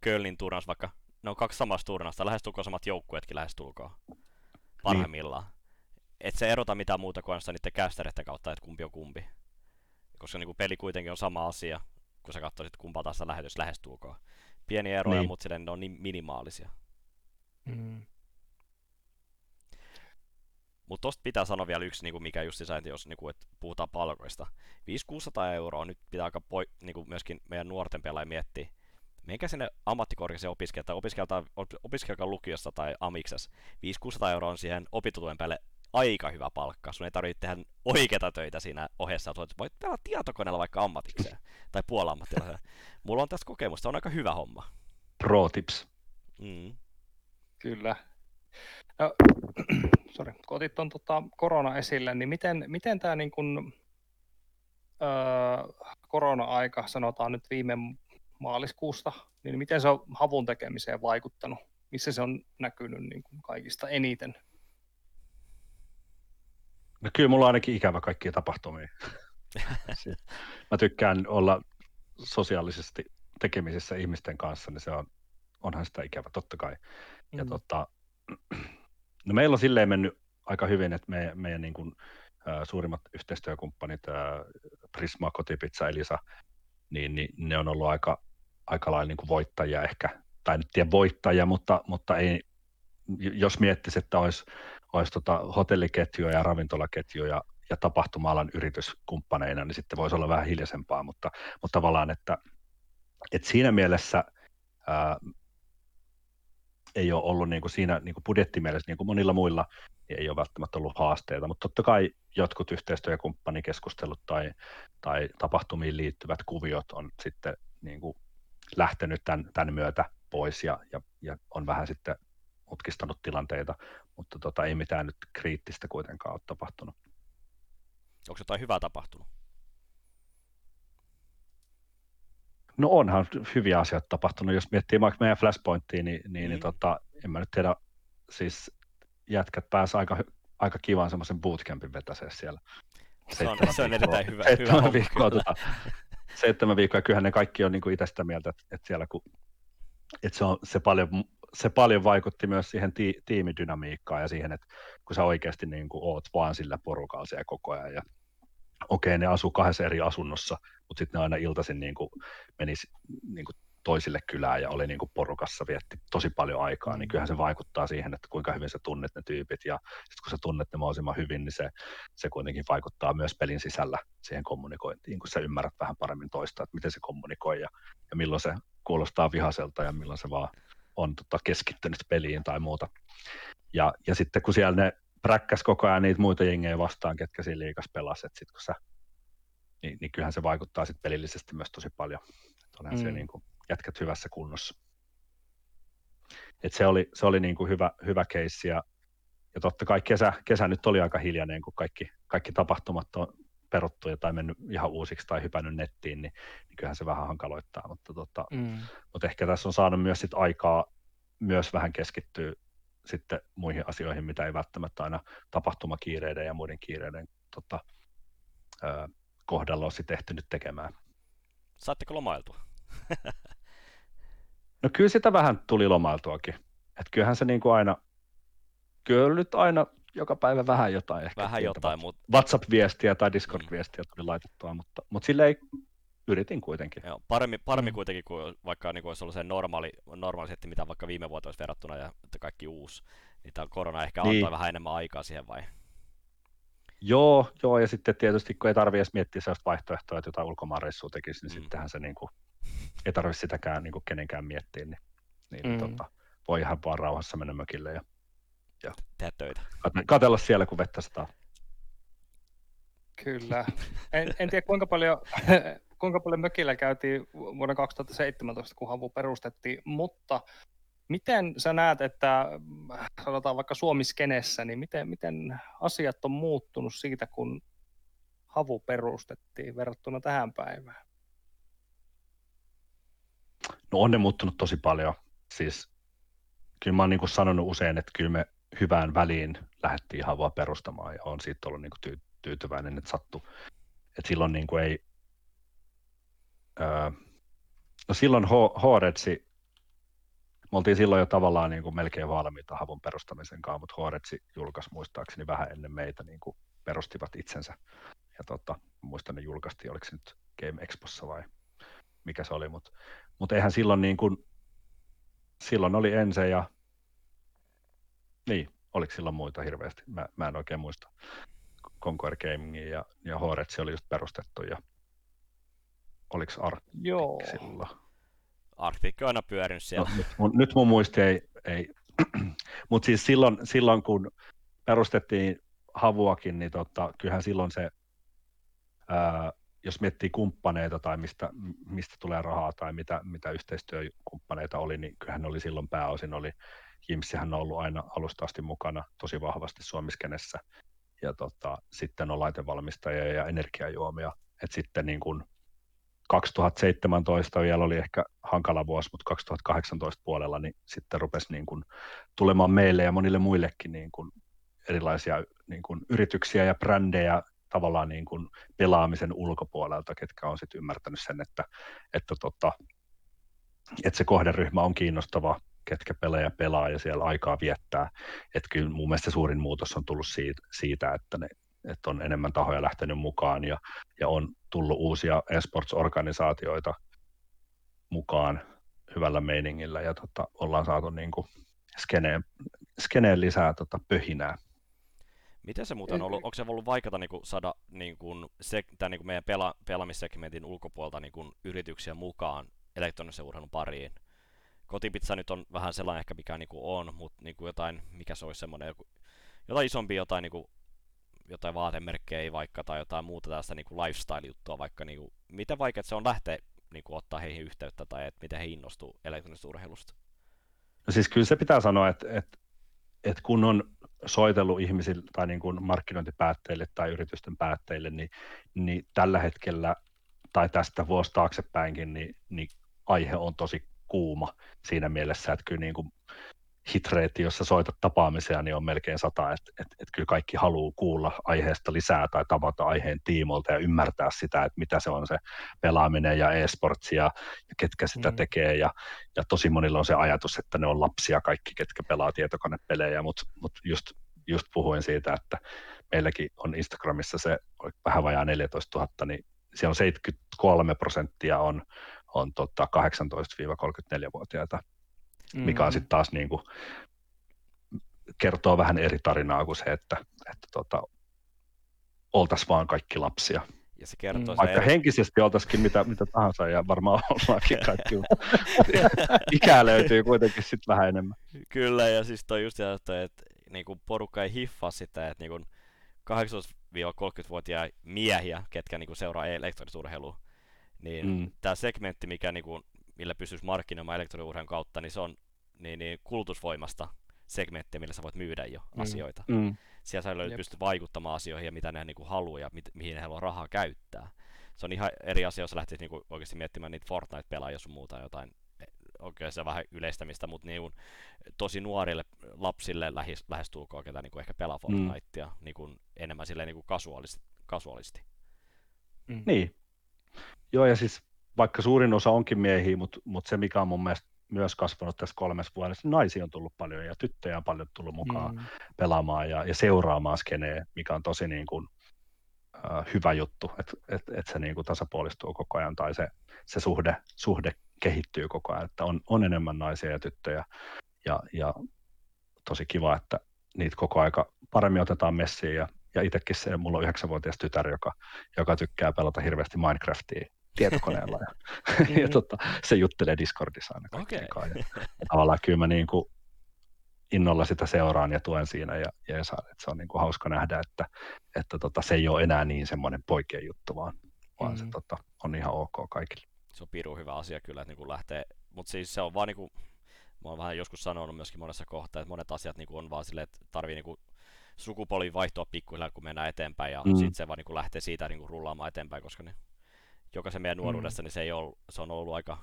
Kölnin <laughs> turnaus vaikka, ne on kaksi samasta turnausta, lähestulkoon samat joukkueetkin lähestulkoon parhaimmillaan. Niin. Et se erota mitään muuta kuin niiden kästäreiden kautta, että kumpi on kumpi. Koska niin kuin peli kuitenkin on sama asia, kun sä katsoisit kumpaa taas lähetys lähestulkoon. Pieniä eroja, niin. mutta silleen ne on niin minimaalisia. Mm. Mutta tosta pitää sanoa vielä yksi, niin kuin mikä just sisäinti, jos niin kuin, että puhutaan palkoista. 500 euroa nyt pitää aika poi, niin kuin myöskin meidän nuorten pelaajia miettiä. Menkää sinne ammattikorkeaseen tai opiskelkaa, opiskelkaa lukiossa tai amiksessa. 500 euroa on siihen opintotuen päälle aika hyvä palkka. Sun ei tarvitse tehdä oikeita töitä siinä ohessa. Että voit pelata tietokoneella vaikka ammatikseen <laughs> tai puolammattilaiseen. Mulla on tästä kokemusta, on aika hyvä homma. Pro tips. Mm. Kyllä. No, <clears throat> sorry, kun otit tuon tota, korona esille, niin miten, miten tämä niin kun, öö, korona-aika, sanotaan nyt viime maaliskuusta, niin miten se on havun tekemiseen vaikuttanut? Missä se on näkynyt niin kuin kaikista eniten? No kyllä mulla on ainakin ikävä kaikkia tapahtumia. <laughs> Mä tykkään olla sosiaalisesti tekemisissä ihmisten kanssa, niin se on, onhan sitä ikävä, totta kai. Mm. Ja tota, <clears throat> no meillä on silleen mennyt aika hyvin, että me, meidän niin kuin, suurimmat yhteistyökumppanit, Prisma, Kotipizza, Elisa, niin, niin ne on ollut aika, aika lailla niin kuin voittajia ehkä, tai nyt tiedä voittajia, mutta, mutta ei, jos miettisi, että olisi, olisi tota hotelliketjuja ja ravintolaketjuja ja tapahtuma-alan yrityskumppaneina, niin sitten voisi olla vähän hiljaisempaa, mutta, mutta tavallaan, että, että siinä mielessä ää, ei ole ollut niin kuin siinä niin kuin budjettimielessä, niin kuin monilla muilla, niin ei ole välttämättä ollut haasteita, mutta totta kai jotkut yhteistyö- ja kumppanikeskustelut tai, tai tapahtumiin liittyvät kuviot on sitten niin kuin lähtenyt tämän, tämän myötä pois ja, ja, ja on vähän sitten mutkistanut tilanteita, mutta tota, ei mitään nyt kriittistä kuitenkaan ole tapahtunut. Onko jotain hyvää tapahtunut? No onhan hyviä asioita tapahtunut. Jos miettii vaikka meidän Flashpointtia, niin, niin, mm. niin tota, en mä nyt tiedä, siis jätkät pääsivät aika, aika kivaan semmoisen bootcampin vetäseen siellä. Se on, se on erittäin hyvä, hyvä viikkoa, tota, <laughs> seitsemän viikkoa, ja kyllähän ne kaikki on niin kuin itse sitä mieltä, että, että siellä kun, että se, on, se, paljon, se paljon vaikutti myös siihen ti, tiimidynamiikkaan ja siihen, että kun sä oikeasti niin kuin oot vaan sillä porukalla siellä koko ajan ja okei, ne asuu kahdessa eri asunnossa, mutta sitten ne aina iltaisin niin kuin menisi niin kuin toisille kylään ja oli niin kuin porukassa, vietti tosi paljon aikaa, niin mm. kyllähän se vaikuttaa siihen, että kuinka hyvin sä tunnet ne tyypit ja sitten kun sä tunnet ne mahdollisimman hyvin, niin se, se kuitenkin vaikuttaa myös pelin sisällä siihen kommunikointiin, kun sä ymmärrät vähän paremmin toista, että miten se kommunikoi ja, ja milloin se kuulostaa vihaselta ja milloin se vaan on tota, keskittynyt peliin tai muuta. Ja, ja sitten kun siellä ne präkkäs koko ajan niitä muita jengejä vastaan, ketkä siinä liikas pelasi, että sitten kun sä, niin, niin kyllähän se vaikuttaa sitten pelillisesti myös tosi paljon. Onhan mm. se niin kuin, jätkät hyvässä kunnossa. Et se oli, se oli niin kuin hyvä, hyvä keissi ja, ja totta kai kesä, kesä nyt oli aika hiljainen, kun kaikki, kaikki tapahtumat on peruttu tai mennyt ihan uusiksi tai hypännyt nettiin, niin, niin kyllähän se vähän hankaloittaa, mutta, tota, mm. mutta ehkä tässä on saanut myös sit aikaa myös vähän keskittyä sitten muihin asioihin, mitä ei välttämättä aina tapahtumakiireiden ja muiden kiireiden tota, ö, kohdalla olisi tehty tekemään. Saatteko lomailtua? No kyllä sitä vähän tuli lomailtuakin. Et kyllähän se niin kuin aina, kyllä nyt aina joka päivä vähän jotain ehkä. Vähän jotain, mutta... WhatsApp-viestiä tai Discord-viestiä tuli laitettua, mutta, mutta sille ei yritin kuitenkin. Joo, paremmin, paremmin mm. kuitenkin kuin vaikka niin kuin olisi ollut se normaali, normaali setti, mitä vaikka viime vuotta olisi verrattuna ja että kaikki uusi. Niin tämä korona ehkä niin. antoi vähän enemmän aikaa siihen vai? Joo, joo, ja sitten tietysti kun ei tarvitse edes miettiä sellaista vaihtoehtoa, että jotain ulkomaanreissua tekisi, niin mm. sittenhän se niin kuin, ei tarvitse sitäkään niin kuin kenenkään miettiä, niin, niin mm. tota, voi ihan vaan rauhassa mennä mökille ja, ja tehdä töitä. Katella siellä, kun vettä sataa. Kyllä. En, en tiedä kuinka paljon, <laughs> kuinka paljon mökillä käytiin vuonna 2017, kun Havu perustettiin, mutta miten sä näet, että sanotaan vaikka Suomiskenessä, niin miten, miten asiat on muuttunut siitä, kun havu perustettiin verrattuna tähän päivään? No on ne muuttunut tosi paljon. Siis kyllä mä oon niin kuin sanonut usein, että kyllä me hyvään väliin lähdettiin havua perustamaan ja on siitä ollut niin tyy- tyytyväinen, että sattu. Että silloin niin kuin ei, öö, no silloin Horetsi, me oltiin silloin jo tavallaan niin kuin melkein valmiita havun perustamisen kanssa, mutta Horetsi julkaisi muistaakseni vähän ennen meitä, niin kuin perustivat itsensä. Ja tota, muistan ne julkaistiin, oliko se nyt Game Expossa vai mikä se oli, mutta mut eihän silloin niin kuin, silloin oli Ense ja niin, oliko silloin muita hirveästi, mä, mä en oikein muista. Conquer Gaming ja, ja Horetsi oli just perustettu ja oliko Arctic Joo. silloin? Arctic on aina pyörinyt siellä. No, nyt, mun, nyt mun muisti ei, ei. <clears throat> mutta siis silloin, silloin, kun perustettiin Havuakin, niin tota, kyllähän silloin se, ää, jos miettii kumppaneita tai mistä, mistä tulee rahaa tai mitä, mitä yhteistyökumppaneita oli, niin kyllähän oli silloin pääosin oli, Jimsihän on ollut aina alusta asti mukana tosi vahvasti Suomiskenessä ja tota, sitten on laitevalmistajia ja energiajuomia, et sitten niin kun 2017 vielä oli ehkä hankala vuosi, mutta 2018 puolella niin sitten rupesi niin kuin tulemaan meille ja monille muillekin niin kuin erilaisia niin kuin yrityksiä ja brändejä tavallaan niin kuin pelaamisen ulkopuolelta, ketkä on sitten ymmärtänyt sen, että, että, tota, että se kohderyhmä on kiinnostava, ketkä pelejä pelaa ja siellä aikaa viettää. Että kyllä mun mielestä suurin muutos on tullut siitä, siitä että, ne, että on enemmän tahoja lähtenyt mukaan ja, ja on tullut uusia esports-organisaatioita mukaan hyvällä meiningillä ja tota, ollaan saatu niin kuin skeneen, skeneen lisää tota, pöhinää. Miten se muuten on ollut? Onko se ollut vaikeaa niin kuin, saada niin kuin, se, tämän, niin kuin meidän pela, pelaamissegmentin ulkopuolelta niin kuin, yrityksiä mukaan elektronisen urheilun pariin? Kotipizza nyt on vähän sellainen ehkä mikä niin kuin on, mutta niin kuin jotain, mikä se olisi semmoinen, joku, jotain isompi, jotain, niin kuin, jotain vaatemerkkejä vaikka tai jotain muuta tästä niin kuin lifestyle-juttua vaikka, niin kuin, miten vaikeaa se on lähteä niin kuin, ottaa heihin yhteyttä tai että miten he innostuu elektronisesta urheilusta? No siis kyllä se pitää sanoa, että, että, että kun on soitellut ihmisille tai niin kuin markkinointipäätteille tai yritysten päätteille, niin, niin tällä hetkellä tai tästä vuosi taaksepäinkin, niin, niin aihe on tosi kuuma siinä mielessä, että kyllä niin kuin hitreeti, jossa soitat tapaamisia, niin on melkein sata, että et, et kyllä kaikki haluaa kuulla aiheesta lisää tai tavata aiheen tiimolta ja ymmärtää sitä, että mitä se on se pelaaminen ja e-sports ja, ja ketkä sitä mm. tekee ja, ja tosi monilla on se ajatus, että ne on lapsia kaikki, ketkä pelaa tietokonepelejä, mutta mut just, just puhuin siitä, että meilläkin on Instagramissa se vähän vajaa 14 000, niin siellä on 73 prosenttia on, on tota 18-34-vuotiaita mikä on sitten taas niin kuin, kertoo vähän eri tarinaa kuin se, että, että tota, oltaisiin vaan kaikki lapsia. Ja se kertoo mm. Vaikka eri... henkisesti oltaisikin mitä, mitä tahansa ja varmaan <laughs> ollaankin kaikki, <laughs> ikää löytyy kuitenkin sitten vähän enemmän. Kyllä, ja siis toi just se, että, että niin kuin porukka ei hiffaa sitä, että niin kuin 18-30-vuotiaita miehiä, ketkä niin kuin seuraa elektronisurheilua, niin mm. tämä segmentti, mikä niin kuin millä pystyisi markkinoimaan elektroniurheilun kautta, niin se on niin, niin kulutusvoimasta segmentti, millä sä voit myydä jo mm. asioita. Mm. Siellä sä pystyt vaikuttamaan asioihin ja mitä ne niin kuin haluaa ja mit, mihin ne haluaa rahaa käyttää. Se on ihan eri asia, jos lähtisit niin kuin oikeasti miettimään niitä Fortnite-pelaajia sun muuta jotain oikein se vähän yleistämistä, mutta niin kuin, tosi nuorille lapsille lähes, lähestulkoon, ketä niin kuin ehkä pelaa mm. Fortnitea mm. niin kuin, enemmän silleen niin kuin kasuaalisti. kasuaalisti. Mm. Niin. Joo, ja siis vaikka suurin osa onkin miehiä, mutta, mutta se mikä on mun mielestä myös kasvanut tässä kolmessa vuodessa, niin naisia on tullut paljon ja tyttöjä on paljon tullut mukaan mm. pelaamaan ja, ja seuraamaan skeneen, mikä on tosi niin kuin, äh, hyvä juttu, että et, et se niin kuin tasapuolistuu koko ajan tai se, se suhde, suhde kehittyy koko ajan, että on, on enemmän naisia ja tyttöjä ja, ja tosi kiva, että niitä koko aika paremmin otetaan messiin ja, ja itsekin se, mulla on yhdeksänvuotias tytär, joka, joka tykkää pelata hirveästi Minecraftia tietokoneella. Ja, <laughs> ja tota, se juttelee Discordissa aina okay. Ja, ja tavallaan kyllä mä niin kuin innolla sitä seuraan ja tuen siinä ja, ja että se on niin kuin hauska nähdä, että, että tota, se ei ole enää niin semmoinen poikien juttu, vaan, vaan mm. se tota, on ihan ok kaikille. Se on piru hyvä asia kyllä, että niin kuin lähtee, mutta siis se on vaan niin kuin, mä oon vähän joskus sanonut myöskin monessa kohtaa, että monet asiat niin kuin on vaan silleen, että tarvii niin kuin sukupolvi vaihtua pikkuhiljaa, kun mennään eteenpäin, ja Mm. mm. sitten se vaan niin kuin lähtee siitä niin kuin rullaamaan eteenpäin, koska ne, jokaisen meidän nuoruudessa, mm. niin se, ei ole, se on ollut aika,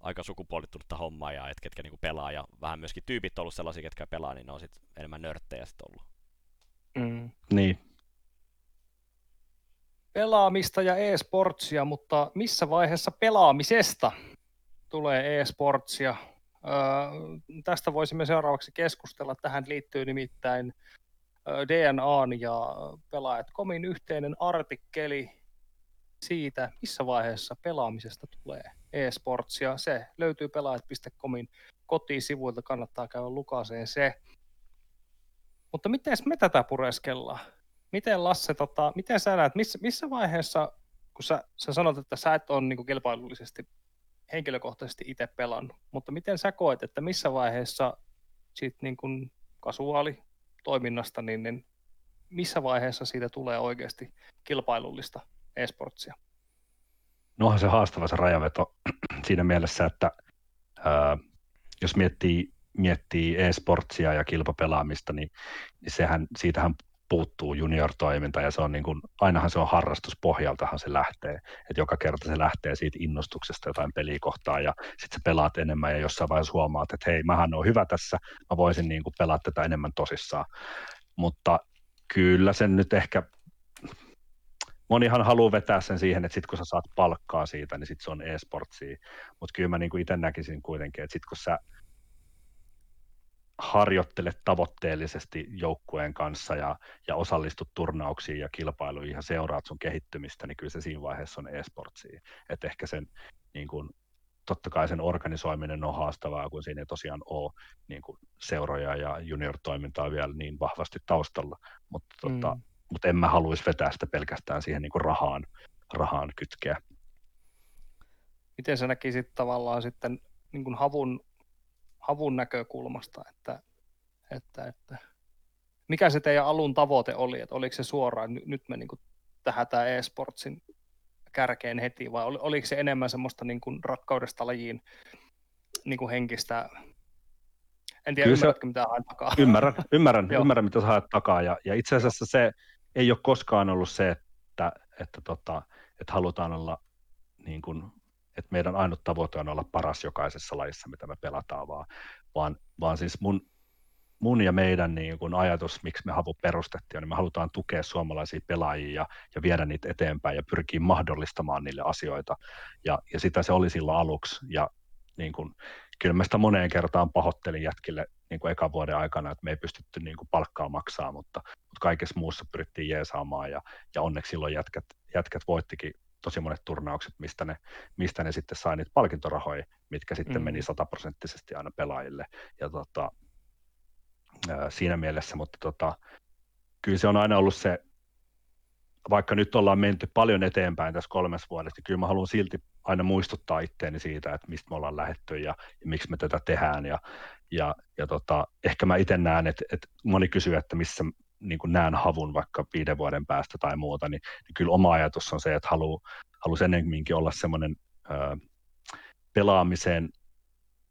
aika sukupuolittunutta hommaa, ja et ketkä niin kuin pelaa, ja vähän myöskin tyypit on ollut sellaisia, ketkä pelaa, niin ne on sitten enemmän nörttejä sitten ollut. Mm. Niin. Pelaamista ja e-sportsia, mutta missä vaiheessa pelaamisesta tulee e-sportsia? Öö, tästä voisimme seuraavaksi keskustella. Tähän liittyy nimittäin DNAn ja Pelaajat.comin yhteinen artikkeli siitä, missä vaiheessa pelaamisesta tulee e-sportsia. Se löytyy pelaajat.comin kotisivuilta, kannattaa käydä lukaseen se. Mutta miten me tätä pureskellaan? Miten Lasse, tota, miten sä näet, missä, missä vaiheessa, kun sä, sä sanot, että sä et ole niin kilpailullisesti henkilökohtaisesti itse pelannut, mutta miten sä koet, että missä vaiheessa sit niin kuin kasuaali toiminnasta, niin, niin missä vaiheessa siitä tulee oikeasti kilpailullista e-sportsia? No se haastava se rajaveto <clears throat> siinä mielessä, että ää, jos miettii, miettii e-sportsia ja kilpapelaamista, niin, niin sehän, siitähän puuttuu junior-toiminta ja se on niin kuin, ainahan se on harrastuspohjaltahan se lähtee, että joka kerta se lähtee siitä innostuksesta jotain peliä kohtaan ja sitten sä pelaat enemmän ja jossain vaiheessa huomaat, että hei, mähän on hyvä tässä, mä voisin niin kuin pelaa tätä enemmän tosissaan, mutta kyllä sen nyt ehkä monihan haluaa vetää sen siihen, että sitten kun sä saat palkkaa siitä, niin sitten se on e-sportsia. Mutta kyllä mä niinku itse näkisin kuitenkin, että sitten kun sä harjoittelet tavoitteellisesti joukkueen kanssa ja, ja osallistut turnauksiin ja kilpailuihin ja seuraat sun kehittymistä, niin kyllä se siinä vaiheessa on e-sportsia. Että ehkä sen niin kun, totta kai sen organisoiminen on haastavaa, kun siinä ei tosiaan ole niin kuin seuroja ja junior-toimintaa vielä niin vahvasti taustalla, mutta tota, Mm. Mutta en mä haluaisi vetää sitä pelkästään siihen niin kuin rahaan, rahaan kytkeä. Miten sä näkisit tavallaan sitten niin kuin havun, havun näkökulmasta, että, että, että mikä se teidän alun tavoite oli, että oliko se suoraan, ny- nyt me niin kuin tähätään e-sportsin kärkeen heti, vai oli, oliko se enemmän semmoista niin kuin rakkaudesta lajiin niin kuin henkistä, en tiedä Kyllä se- ymmärrätkö mitä haen takaa. Ymmärrän, ymmärrän, <laughs> ymmärrän mitä sä haet takaa. Ja, ja itse asiassa se ei ole koskaan ollut se, että, että, tota, että halutaan olla niin kuin, että meidän ainut tavoite on olla paras jokaisessa lajissa, mitä me pelataan, vaan, vaan, vaan siis mun, mun ja meidän niin kuin ajatus, miksi me Havu perustettiin, niin me halutaan tukea suomalaisia pelaajia ja, ja viedä niitä eteenpäin ja pyrkiä mahdollistamaan niille asioita. Ja, ja sitä se oli silloin aluksi. Ja niin kuin, kyllä mä sitä moneen kertaan pahoittelin jätkille niin kuin ekan vuoden aikana, että me ei pystytty niin kuin palkkaa maksaa, mutta, mutta kaikessa muussa pyrittiin jeesaamaan ja, ja onneksi silloin jätkät, jätkät voittikin tosi monet turnaukset, mistä ne, mistä ne sitten sai niitä palkintorahoja, mitkä sitten Mm. meni sataprosenttisesti aina pelaajille. Ja tota, ää, siinä mielessä, mutta tota, kyllä se on aina ollut se, vaikka nyt ollaan menty paljon eteenpäin tässä kolmessa vuodessa, niin kyllä mä haluan silti aina muistuttaa itteeni siitä, että mistä me ollaan lähetty ja, ja miksi me tätä tehdään. Ja, ja, ja tota, ehkä mä itse näen, että, että moni kysyy, että missä niin näen havun vaikka viiden vuoden päästä tai muuta, niin, niin kyllä oma ajatus on se, että haluaa haluaisi ennemminkin olla semmoinen pelaamiseen,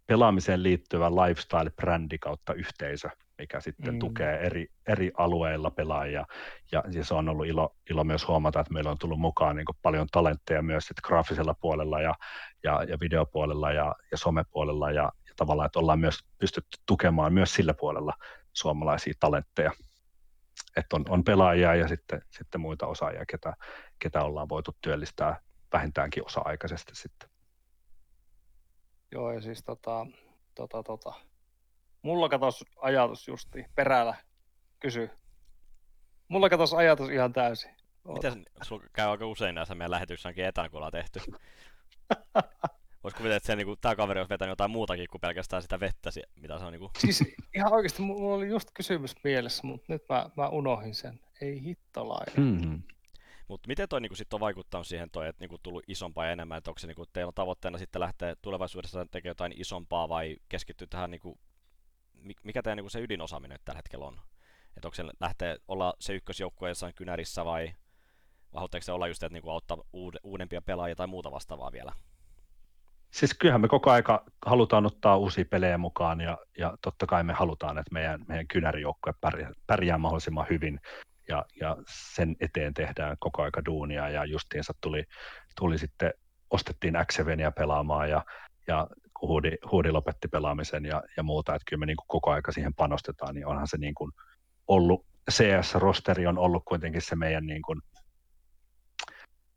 pelaamiseen liittyvä lifestyle-brändi kautta yhteisö, mikä sitten Mm. tukee eri, eri alueilla pelaajia. Ja, ja se on ollut ilo, ilo myös huomata, että meillä on tullut mukaan niin paljon talentteja myös sit graafisella puolella ja, ja, ja videopuolella ja, ja somepuolella ja, ja tavallaan, että ollaan myös pystytty tukemaan myös sillä puolella suomalaisia talentteja. Että on, on pelaajia ja sitten, sitten muita osaajia, ketä, ketä ollaan voitu työllistää vähintäänkin osa-aikaisesti sitten. Joo, ja siis tota, tota, tota. Mulla katos ajatus justi perällä, kysy. Mulla katos ajatus ihan täysin. Miten sulla käy aika usein näissä meidän lähetyksissä onkin etänä, kun ollaan tehty? <laughs> Voisi kuvitella, että se, niin kuin, tämä kaveri olisi vetänyt jotain muutakin kuin pelkästään sitä vettä, mitä se on niin kuin, Siis ihan oikeasti mulla oli just kysymys mielessä, mutta nyt mä, mä unohdin sen. Ei hittolainen. Hmm. Mutta miten toi niinku sit on vaikuttanut siihen toi, että niinku tullut isompaa ja enemmän, että onko se niinku teillä tavoitteena sitten lähteä tulevaisuudessa tekemään jotain isompaa vai keskittyä tähän niinku, mi- mikä teidän niinku se ydinosaaminen tällä hetkellä on? Että onko se lähteä olla se ykkösjoukkue jossain kynärissä vai, vai se olla just, että niinku auttaa uud- uudempia pelaajia tai muuta vastaavaa vielä? siis kyllähän me koko aika halutaan ottaa uusia pelejä mukaan ja, ja totta kai me halutaan, että meidän, meidän kynärijoukkue pärjää, pärjää mahdollisimman hyvin ja, ja sen eteen tehdään koko aika duunia ja justiinsa tuli, tuli sitten, ostettiin x pelaamaan ja, ja Huudi, Huudi lopetti pelaamisen ja, ja muuta, että kyllä me niin kuin koko aika siihen panostetaan, niin onhan se niin kuin ollut, CS-rosteri on ollut kuitenkin se meidän niin kuin,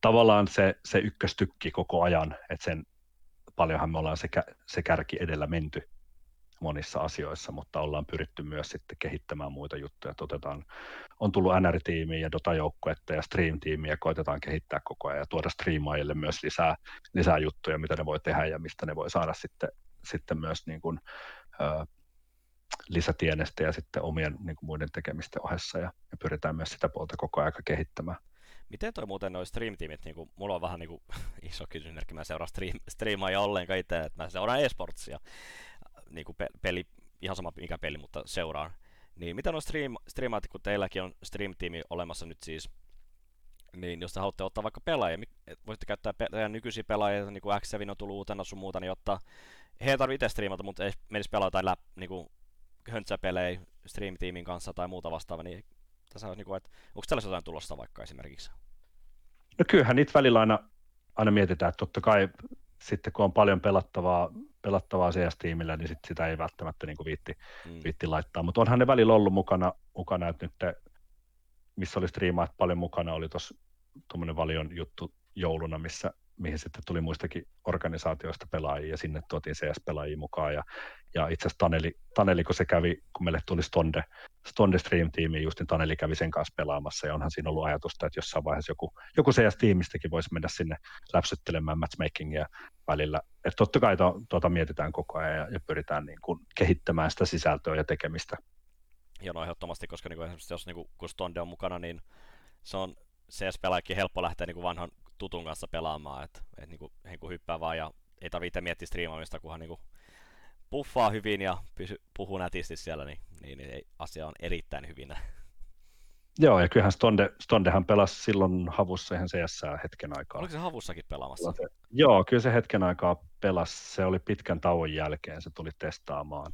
tavallaan se, se ykköstykki koko ajan, että sen paljonhan me ollaan se, se kärki edellä menty monissa asioissa, mutta ollaan pyritty myös sitten kehittämään muita juttuja. Otetaan, on tullut NR-tiimiä ja Dota-joukkuetta ja Stream-tiimiä, koitetaan kehittää koko ajan ja tuoda striimaajille myös lisää, lisää juttuja, mitä ne voi tehdä ja mistä ne voi saada sitten, sitten myös niin kuin, ö, lisätienestä ja sitten omien niin kuin muiden tekemisten ohessa ja, ja pyritään myös sitä puolta koko ajan kehittämään. Miten toi muuten noin stream-tiimit, niin kuin, mulla on vähän niin kuin, <laughs> iso kysymysmerkki, mä seuraan stream, striimaa ollenkaan itse, että mä seuraan esportsia, niin kuin pe- peli, ihan sama mikä peli, mutta seuraan. Niin mitä on stream, streamaat, kun teilläkin on stream-tiimi olemassa nyt siis, niin jos te haluatte ottaa vaikka pelaajia, voitte käyttää pe- nykyisiä pelaajia, niin kuin X7 on tullut uutena sun muuta, niin ottaa, he ei tarvitse itse striimata, mutta ei menisi pelaa jotain läp, niin kuin höntsäpelejä stream-tiimin kanssa tai muuta vastaavaa, niin tässä on, niin että onko tällaista jotain tulosta vaikka esimerkiksi? No kyllähän niitä välillä aina, aina mietitään, että totta kai sitten kun on paljon pelattavaa, pelattavaa CS-tiimillä, niin sit sitä ei välttämättä niin kuin viitti, mm. viitti laittaa. Mutta onhan ne välillä ollut mukana, mukana että nyt missä oli striimaat paljon mukana, oli tuossa tuommoinen valion juttu jouluna, missä mihin sitten tuli muistakin organisaatioista pelaajia ja sinne tuotiin CS-pelaajia mukaan. Ja, ja itse asiassa Taneli, Taneli, kun se kävi, kun meille tuli Stonde, Stonde Stream-tiimi, just niin Taneli kävi sen kanssa pelaamassa ja onhan siinä ollut ajatusta, että jossain vaiheessa joku, joku CS-tiimistäkin voisi mennä sinne läpsyttelemään matchmakingia välillä. Että totta kai to, tuota mietitään koko ajan ja, ja pyritään niin kuin kehittämään sitä sisältöä ja tekemistä. Joo, no ehdottomasti, koska niin kuin esimerkiksi jos niin kuin, kun Stonde on mukana, niin se on CS-pelaajakin helppo lähteä niin kuin vanhan tutun kanssa pelaamaan, että et niinku, niinku hyppää vaan ja ei tarvitse miettiä striimaamista, kunhan niinku puffaa hyvin ja pysy, puhuu nätisti siellä, niin, niin, niin asia on erittäin hyvin. Joo, ja kyllähän Stonde, Stondehan pelasi silloin havussa ihan CS hetken aikaa. Oliko se havussakin pelaamassa? Se, joo, kyllä se hetken aikaa pelasi. Se oli pitkän tauon jälkeen, se tuli testaamaan,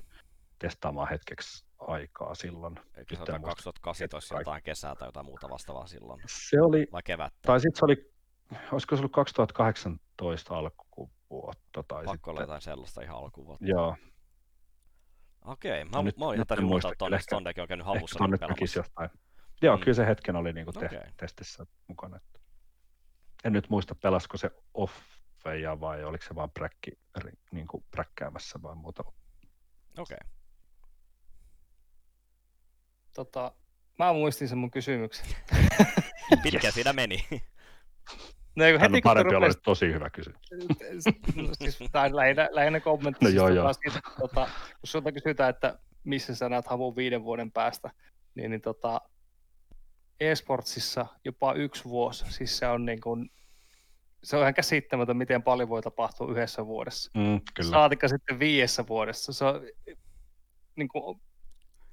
testaamaan hetkeksi aikaa silloin. Eikö se 2018 jotain kesää tai jotain muuta vastaavaa silloin? Se oli, vai kevättä? Tai sitten se oli olisiko se ollut 2018 alkuvuotta? Tai Pakko sitten... jotain sellaista ihan alkuvuotta. Joo. Okei, mä, nyt, mä oon ihan muistaa, että Tonne Stondekin on käynyt havussa pelaamassa. Jostain. Joo, mm. kyllä se hetken oli niin kuin te- okay. testissä mukana. En nyt muista, pelasko se offeja vai oliko se vaan präkki, niin kuin präkkäämässä vai muuta. Okei. Okay. Tota, mä muistin sen mun kysymyksen. <laughs> Pitkä yes. siinä meni. No, heti, on parempi olla tosi hyvä kysymys. No, siis, tämä on lähinnä, lähinnä kommentti. No, joo, joo. Siitä, tota, kun sinulta kysytään, että missä sä näet havun viiden vuoden päästä, niin, niin tota, e-sportsissa jopa yksi vuosi. Siis se on niin kuin, se on ihan käsittämätön, miten paljon voi tapahtua yhdessä vuodessa. Mm, kyllä. Saatika sitten viidessä vuodessa. Se on, niin kuin,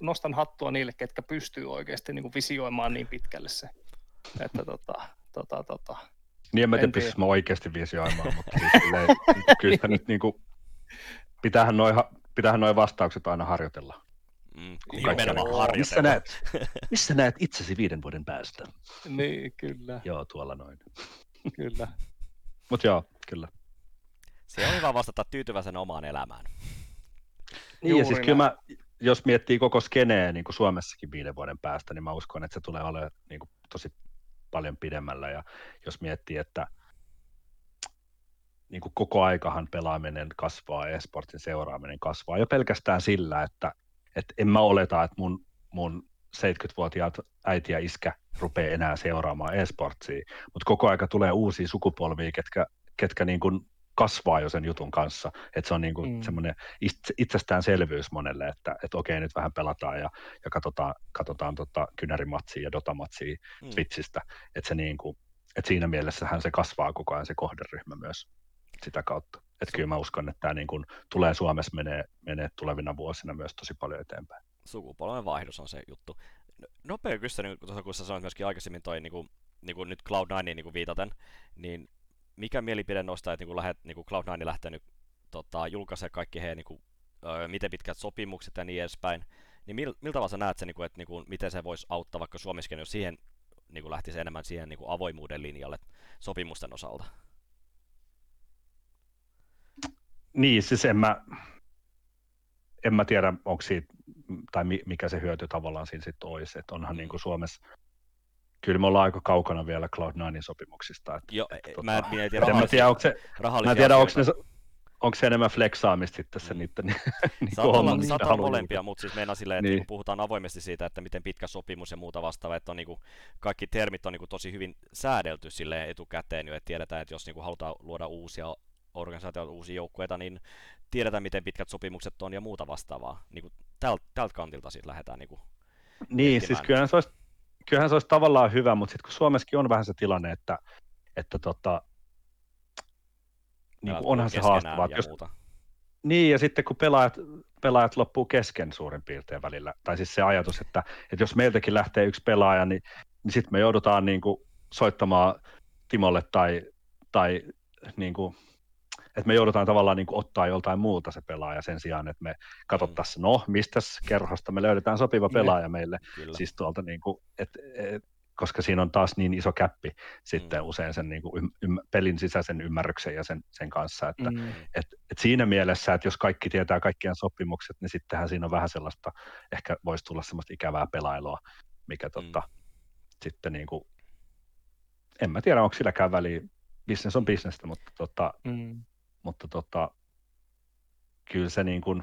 nostan hattua niille, ketkä pystyy oikeasti niin kuin visioimaan niin pitkälle se. Että tota, tota, tota, niin en mä tiedä, pystyisi mä oikeasti visioimaan, mutta siis silleen, <laughs> kyllä niin. nyt niin kuin, pitäähän noin pitäähän noi vastaukset aina harjoitella. Mm, nimenomaan harjoitella. Missä näet, <laughs> missä näet itsesi viiden vuoden päästä? Niin, kyllä. Joo, tuolla noin. Kyllä. Mutta joo, kyllä. Se on hyvä vastata tyytyväisen omaan elämään. Niin, Juuri ja siis näin. kyllä mä, jos miettii koko skeneä niin kuin Suomessakin viiden vuoden päästä, niin mä uskon, että se tulee olemaan niin kuin tosi paljon pidemmällä. Ja jos miettii, että niin kuin koko aikahan pelaaminen kasvaa, esportin seuraaminen kasvaa jo pelkästään sillä, että, että en mä oleta, että mun, mun 70-vuotiaat äiti ja iskä rupeaa enää seuraamaan esportsia, mutta koko aika tulee uusia sukupolvia, ketkä, ketkä niin kuin kasvaa jo sen jutun kanssa. Että se on niin kuin mm. semmoinen itsestäänselvyys monelle, että, että okei, nyt vähän pelataan ja, ja katsotaan, katsotaan tota kynärimatsia ja dotamatsia mm. Twitchistä. Että se niin kuin, että siinä mielessähän se kasvaa koko ajan se kohderyhmä myös sitä kautta. Että kyllä mä uskon, että tämä niin kuin tulee Suomessa menee, menee tulevina vuosina myös tosi paljon eteenpäin. Sukupolven vaihdos on se juttu. Nopea kysymys, kun sä sanoit myöskin aikaisemmin toi niin kuin, niin kuin nyt Cloud9 niin kuin viitaten, niin mikä mielipide nostaa, että niin lähet, niin Cloud9 lähtee nyt tota, julkaisee kaikki heidän niin kuin, miten pitkät sopimukset ja niin edespäin, niin mil, miltä tavalla sä näet sen, niin kuin, että niin kuin, miten se voisi auttaa vaikka Suomessakin, jos siihen niin kuin lähtisi enemmän siihen niin kuin avoimuuden linjalle sopimusten osalta? Niin, siis en mä, en mä tiedä, onko siitä, tai mikä se hyöty tavallaan siinä sitten olisi, että onhan niin kuin Suomessa, kyllä me ollaan aika kaukana vielä Cloud9 sopimuksista. Että, Jo, että, mä en, mä en tiedä, en mä tiedä, onko se, mä tiedä, onko, ne, onko se enemmän flexaamista sitten se mm. niiden <laughs> niin Saattaa olla, saattaa olla molempia, mutta siis meinaa silleen, että niin. kun puhutaan avoimesti siitä, että miten pitkä sopimus ja muuta vastaavaa, että on niin kuin, kaikki termit on niin kuin, tosi hyvin säädelty silleen etukäteen jo, että tiedetään, että jos niin kuin, halutaan luoda uusia organisaatioita, uusia joukkueita, niin tiedetään, miten pitkät sopimukset on ja muuta vastaavaa. Niin kuin, tältä, tältä kantilta siis lähdetään niin kuin, Niin, siis kyllähän se, olisi, kyllähän se olisi tavallaan hyvä, mutta sitten kun Suomessakin on vähän se tilanne, että, että tota, niin kuin onhan se haastavaa. Jos, muuta. Niin, ja sitten kun pelaajat, pelaajat loppuu kesken suurin piirtein välillä, tai siis se ajatus, että, että jos meiltäkin lähtee yksi pelaaja, niin, niin sitten me joudutaan niin kuin soittamaan Timolle tai, tai niin kuin että me joudutaan tavallaan niin kuin ottaa joltain muulta se pelaaja sen sijaan, että me katsottaisiin, mm. no, mistä kerhosta me löydetään sopiva pelaaja meille, kyllä. siis tuolta niin kuin, et, et, koska siinä on taas niin iso käppi sitten mm. usein sen niin kuin ym, pelin sisäisen ymmärryksen ja sen, sen kanssa, että mm. et, et siinä mielessä, että jos kaikki tietää kaikkien sopimukset, niin sittenhän siinä on vähän sellaista, ehkä voisi tulla sellaista ikävää pelailua, mikä mm. totta, sitten niin kuin, en mä tiedä, onko silläkään väliä, business on bisnestä, mutta tota, mm mutta tota, kyllä se niin kuin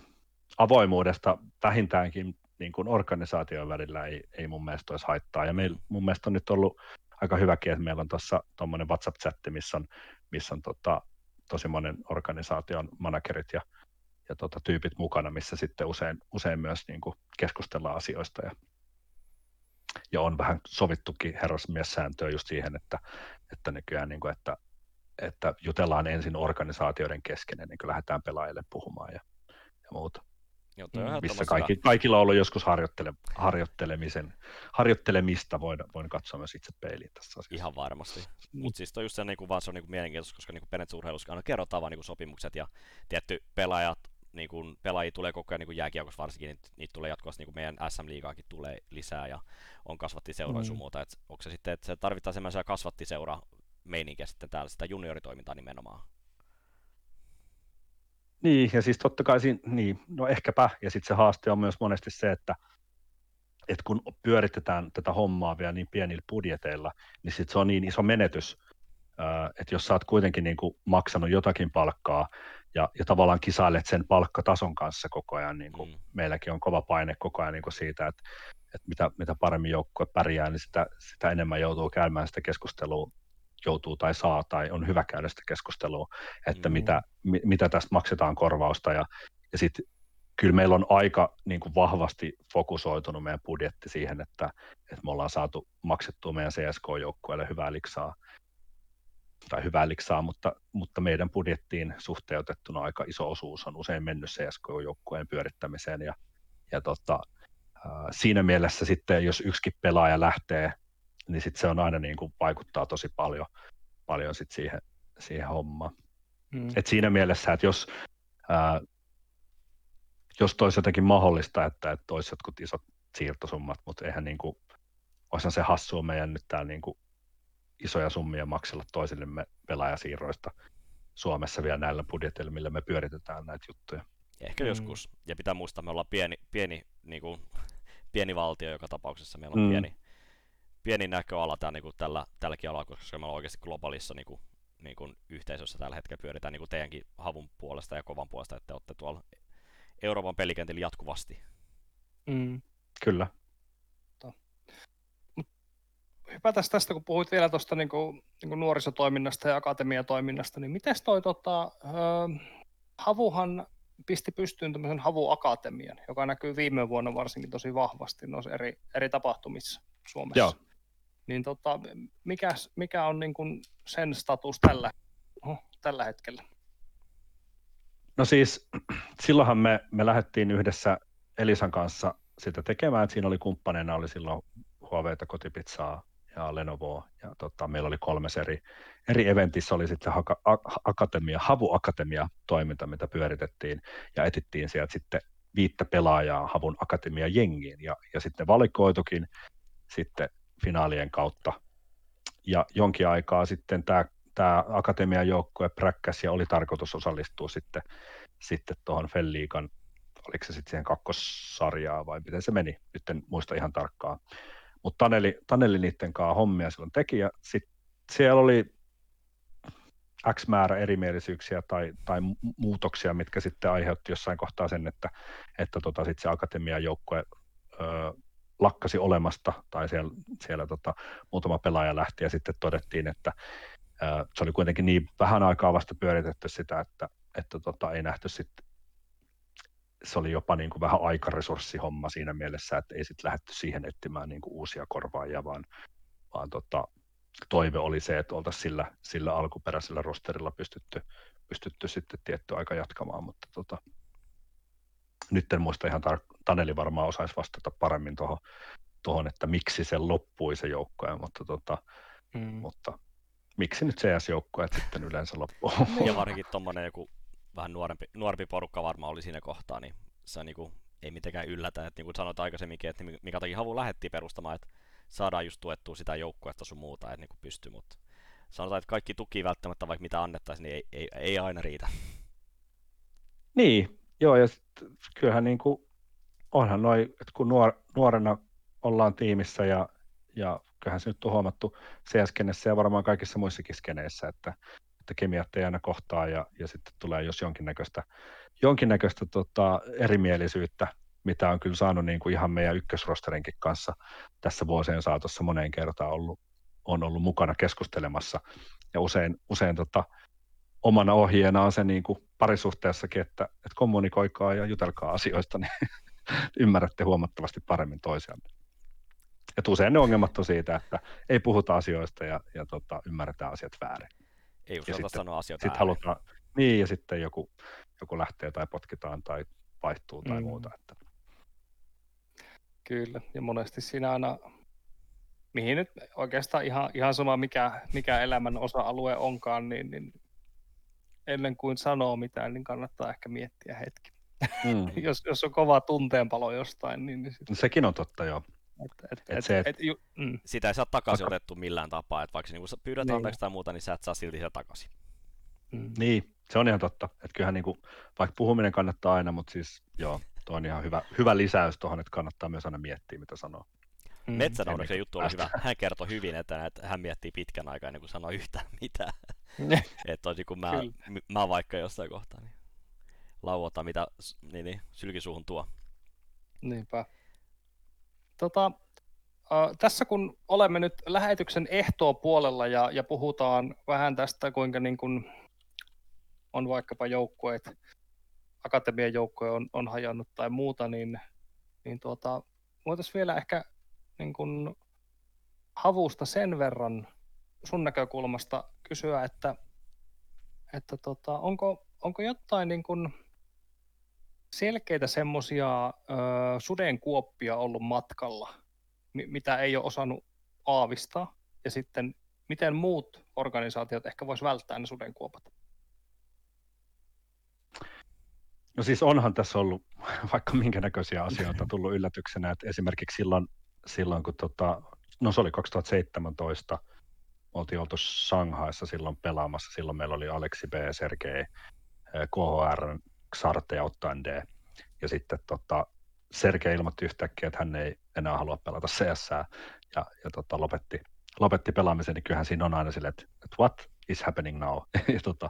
avoimuudesta vähintäänkin niin kuin organisaation välillä ei, ei mun mielestä olisi haittaa. Ja meillä mun mielestä on nyt ollut aika hyväkin, että meillä on tuossa tuommoinen WhatsApp-chatti, missä on, missä on tota, tosi monen organisaation managerit ja, ja tota, tyypit mukana, missä sitten usein, usein myös niin kuin keskustellaan asioista ja, ja on vähän sovittukin herrasmies-sääntöä just siihen, että, että nykyään, niin kuin, että että jutellaan ensin organisaatioiden kesken ennen kuin lähdetään pelaajille puhumaan ja, ja muuta. Joo, mm, missä kaikki, kaikilla on ollut joskus harjoittele, harjoittelemisen, harjoittelemista, voin, voin katsoa myös itse peiliin tässä asiassa. Ihan varmasti. Mm. Mutta siis on just se, niin kuin, vaan se on niin kuin mielenkiintoista, koska niin periaatteessa aina kerrotaan vaan niin kuin sopimukset ja tietty pelaajat, niin kuin, pelaajia tulee koko ajan niin jääkiekossa varsinkin, niitä, niitä tulee jatkuvasti, niin kuin meidän SM-liigaakin tulee lisää ja on kasvattiseura mm. muuta. Et onko se sitten, että se tarvitaan semmoisia kasvattiseura meininkiä sitten täällä, sitä junioritoimintaa nimenomaan. Niin, ja siis totta kai siinä, niin, no ehkäpä, ja sitten se haaste on myös monesti se, että, että kun pyöritetään tätä hommaa vielä niin pienillä budjeteilla, niin sitten se on niin iso menetys, että jos sä oot kuitenkin niin kuin maksanut jotakin palkkaa ja, ja tavallaan kisailet sen palkkatason kanssa koko ajan, niin kuin mm. meilläkin on kova paine koko ajan niin kuin siitä, että, että mitä, mitä paremmin joukkue pärjää, niin sitä, sitä enemmän joutuu käymään sitä keskustelua joutuu tai saa tai on hyvä käydä sitä keskustelua, että mm. mitä, mi, mitä tästä maksetaan korvausta ja, ja sitten kyllä meillä on aika niin kuin vahvasti fokusoitunut meidän budjetti siihen, että, että me ollaan saatu maksettua meidän CSK-joukkueelle hyvää liksaa, tai hyvää liksaa, mutta, mutta meidän budjettiin suhteutettuna aika iso osuus on usein mennyt CSK-joukkueen pyörittämiseen ja, ja tota, siinä mielessä sitten, jos yksikin pelaaja lähtee niin sit se on aina niin kuin vaikuttaa tosi paljon, paljon sit siihen, siihen hommaan. Mm. Et siinä mielessä, että jos, ää, jos toisi jotenkin mahdollista, että, että olisi jotkut isot siirtosummat, mutta eihän niin kuin, olisihan se hassua meidän nyt täällä niin kuin isoja summia maksella toisillemme pelaajasiirroista Suomessa vielä näillä budjetilla, millä me pyöritetään näitä juttuja. Ehkä mm. joskus. Ja pitää muistaa, me ollaan pieni, pieni, niin kuin, pieni valtio joka tapauksessa. Meillä on mm. pieni, pieni näköala tää, niin kuin tällä, tälläkin alalla, koska me ollaan oikeasti globaalissa niin kuin, niin kuin yhteisössä tällä hetkellä pyöritään niin kuin teidänkin havun puolesta ja kovan puolesta, että te olette tuolla Euroopan pelikentillä jatkuvasti. Mm. Kyllä. Hypätäs tästä, kun puhuit vielä tuosta niin kuin, niin kuin nuorisotoiminnasta ja akatemiatoiminnasta, niin miten toi tota, äh, Havuhan pisti pystyyn tämmöisen Havu-akatemian, joka näkyy viime vuonna varsinkin tosi vahvasti noissa eri, eri tapahtumissa Suomessa. Joo. Niin tota, mikä, mikä on niin kuin sen status tällä, tällä hetkellä? No siis silloinhan me, me lähdettiin yhdessä Elisan kanssa sitä tekemään, että siinä oli kumppaneina oli silloin Huaweita, Kotipizzaa ja Lenovo. Ja tota, meillä oli kolme eri, eri eventissä oli sitten haka, akatemia, Havu Akatemia toiminta, mitä pyöritettiin ja etittiin sieltä sitten viittä pelaajaa Havun Akatemia jengiin ja, ja sitten valikoitukin sitten finaalien kautta. Ja jonkin aikaa sitten tämä tämä Akatemian joukkue präkkäsi ja oli tarkoitus osallistua sitten, sitten tuohon Felliikan, oliko se sitten siihen kakkossarjaa vai miten se meni, nyt en muista ihan tarkkaan. Mutta Taneli, Taneli niiden kanssa hommia silloin teki ja sitten siellä oli X määrä erimielisyyksiä tai, tai muutoksia, mitkä sitten aiheutti jossain kohtaa sen, että, että tota, sit se akatemian joukkue lakkasi olemasta tai siellä, siellä tota, muutama pelaaja lähti ja sitten todettiin, että ö, se oli kuitenkin niin vähän aikaa vasta pyöritetty sitä, että, että tota, ei nähty sitten se oli jopa niin kuin vähän aikaresurssihomma siinä mielessä, että ei sitten lähdetty siihen etsimään niin kuin uusia korvaajia, vaan, vaan tota, toive oli se, että oltaisiin sillä, sillä alkuperäisellä rosterilla pystytty, pystytty sitten tietty aika jatkamaan, mutta tota, nyt en muista ihan tar- Taneli varmaan osaisi vastata paremmin tuohon, tohon, että miksi se loppui se joukkoja, mutta, tota, mm. mutta miksi nyt CS-joukkoja sitten yleensä loppuu. Ja <laughs> varsinkin tuommoinen joku vähän nuorempi, nuorempi porukka varmaan oli siinä kohtaa, niin se niinku, ei mitenkään yllätä, että niin kuin sanoit aikaisemminkin, että mikä takia Havu lähetti perustamaan, että saadaan just tuettua sitä joukkuetta sun muuta, että niin pystyy, mutta sanotaan, että kaikki tuki välttämättä, vaikka mitä annettaisiin, niin ei, ei, ei aina riitä. Niin, joo, ja sit, kyllähän niin kuin, onhan noin, että kun nuor, nuorena ollaan tiimissä ja, ja kyllähän se nyt on huomattu CS-skenessä ja varmaan kaikissa muissakin skeneissä, että, että kemiat ei aina kohtaa ja, ja sitten tulee jos jonkinnäköistä, jonkinnäköistä tota, erimielisyyttä mitä on kyllä saanut niin kuin ihan meidän ykkösrosterinkin kanssa tässä vuosien saatossa moneen kertaan ollut, on ollut mukana keskustelemassa. Ja usein, usein tota, omana ohjeena on se niin kuin parisuhteessakin, että, että kommunikoikaa ja jutelkaa asioista, niin <laughs> ymmärrätte huomattavasti paremmin toisianne. Et usein ne ongelmat on siitä, että ei puhuta asioista ja, ja tota, ymmärretään asiat väärin. Ei uskalleta sanoa asioita sitten halutaan, Niin, ja sitten joku, joku lähtee tai potkitaan tai vaihtuu tai mm. muuta. Että Kyllä, ja monesti siinä aina, mihin nyt oikeastaan ihan, ihan sama mikä, mikä elämän osa-alue onkaan, niin, niin ennen kuin sanoo mitään, niin kannattaa ehkä miettiä hetki. Mm. <laughs> jos, jos on kova tunteenpalo jostain, niin... niin sit... Sekin on totta, joo. Et, et, et, se, et, et, ju, mm. Sitä ei saa takaisin Taka... otettu millään tapaa, että vaikka niinku pyydät niin. anteeksi tai muuta, niin sä et saa silti sitä takaisin. Mm. Niin, se on ihan totta. Että kyllähän niinku, vaikka puhuminen kannattaa aina, mutta siis joo, Tuo on ihan hyvä, hyvä lisäys tuohon, että kannattaa myös aina miettiä, mitä sanoo. Mm. Metsänaudaksen juttu oli hyvä. Hän kertoi hyvin, että, että hän miettii pitkän aikaa ennen kuin sanoo yhtään mitään. <laughs> <laughs> että toisin kuin mä, mä vaikka jossain kohtaa, niin lauota mitä niin, niin, sylkisuuhun tuo. Niinpä. Tota, äh, tässä kun olemme nyt lähetyksen ehtoa puolella ja, ja puhutaan vähän tästä, kuinka niin kun on vaikkapa joukkueet akatemian joukkoja on, on hajannut tai muuta, niin, niin tuota, voitaisiin vielä ehkä niin kun, havusta sen verran sun näkökulmasta kysyä, että, että tota, onko, onko jotain niin kun selkeitä semmoisia sudenkuoppia ollut matkalla, mitä ei ole osannut aavistaa, ja sitten miten muut organisaatiot ehkä vois välttää ne sudenkuopat? No siis onhan tässä ollut <laughs> vaikka minkä näköisiä asioita tullut yllätyksenä, että esimerkiksi silloin, silloin kun tota, no se oli 2017, oltiin oltu Shanghaissa silloin pelaamassa, silloin meillä oli Aleksi B, Sergei, KHR, Xarte ja Ottande, ja sitten tota, Sergei ilmoitti yhtäkkiä, että hän ei enää halua pelata CS ja, ja tota, lopetti, lopetti pelaamisen, niin kyllähän siinä on aina silleen, että, että what, is happening now. <laughs> ja, tota,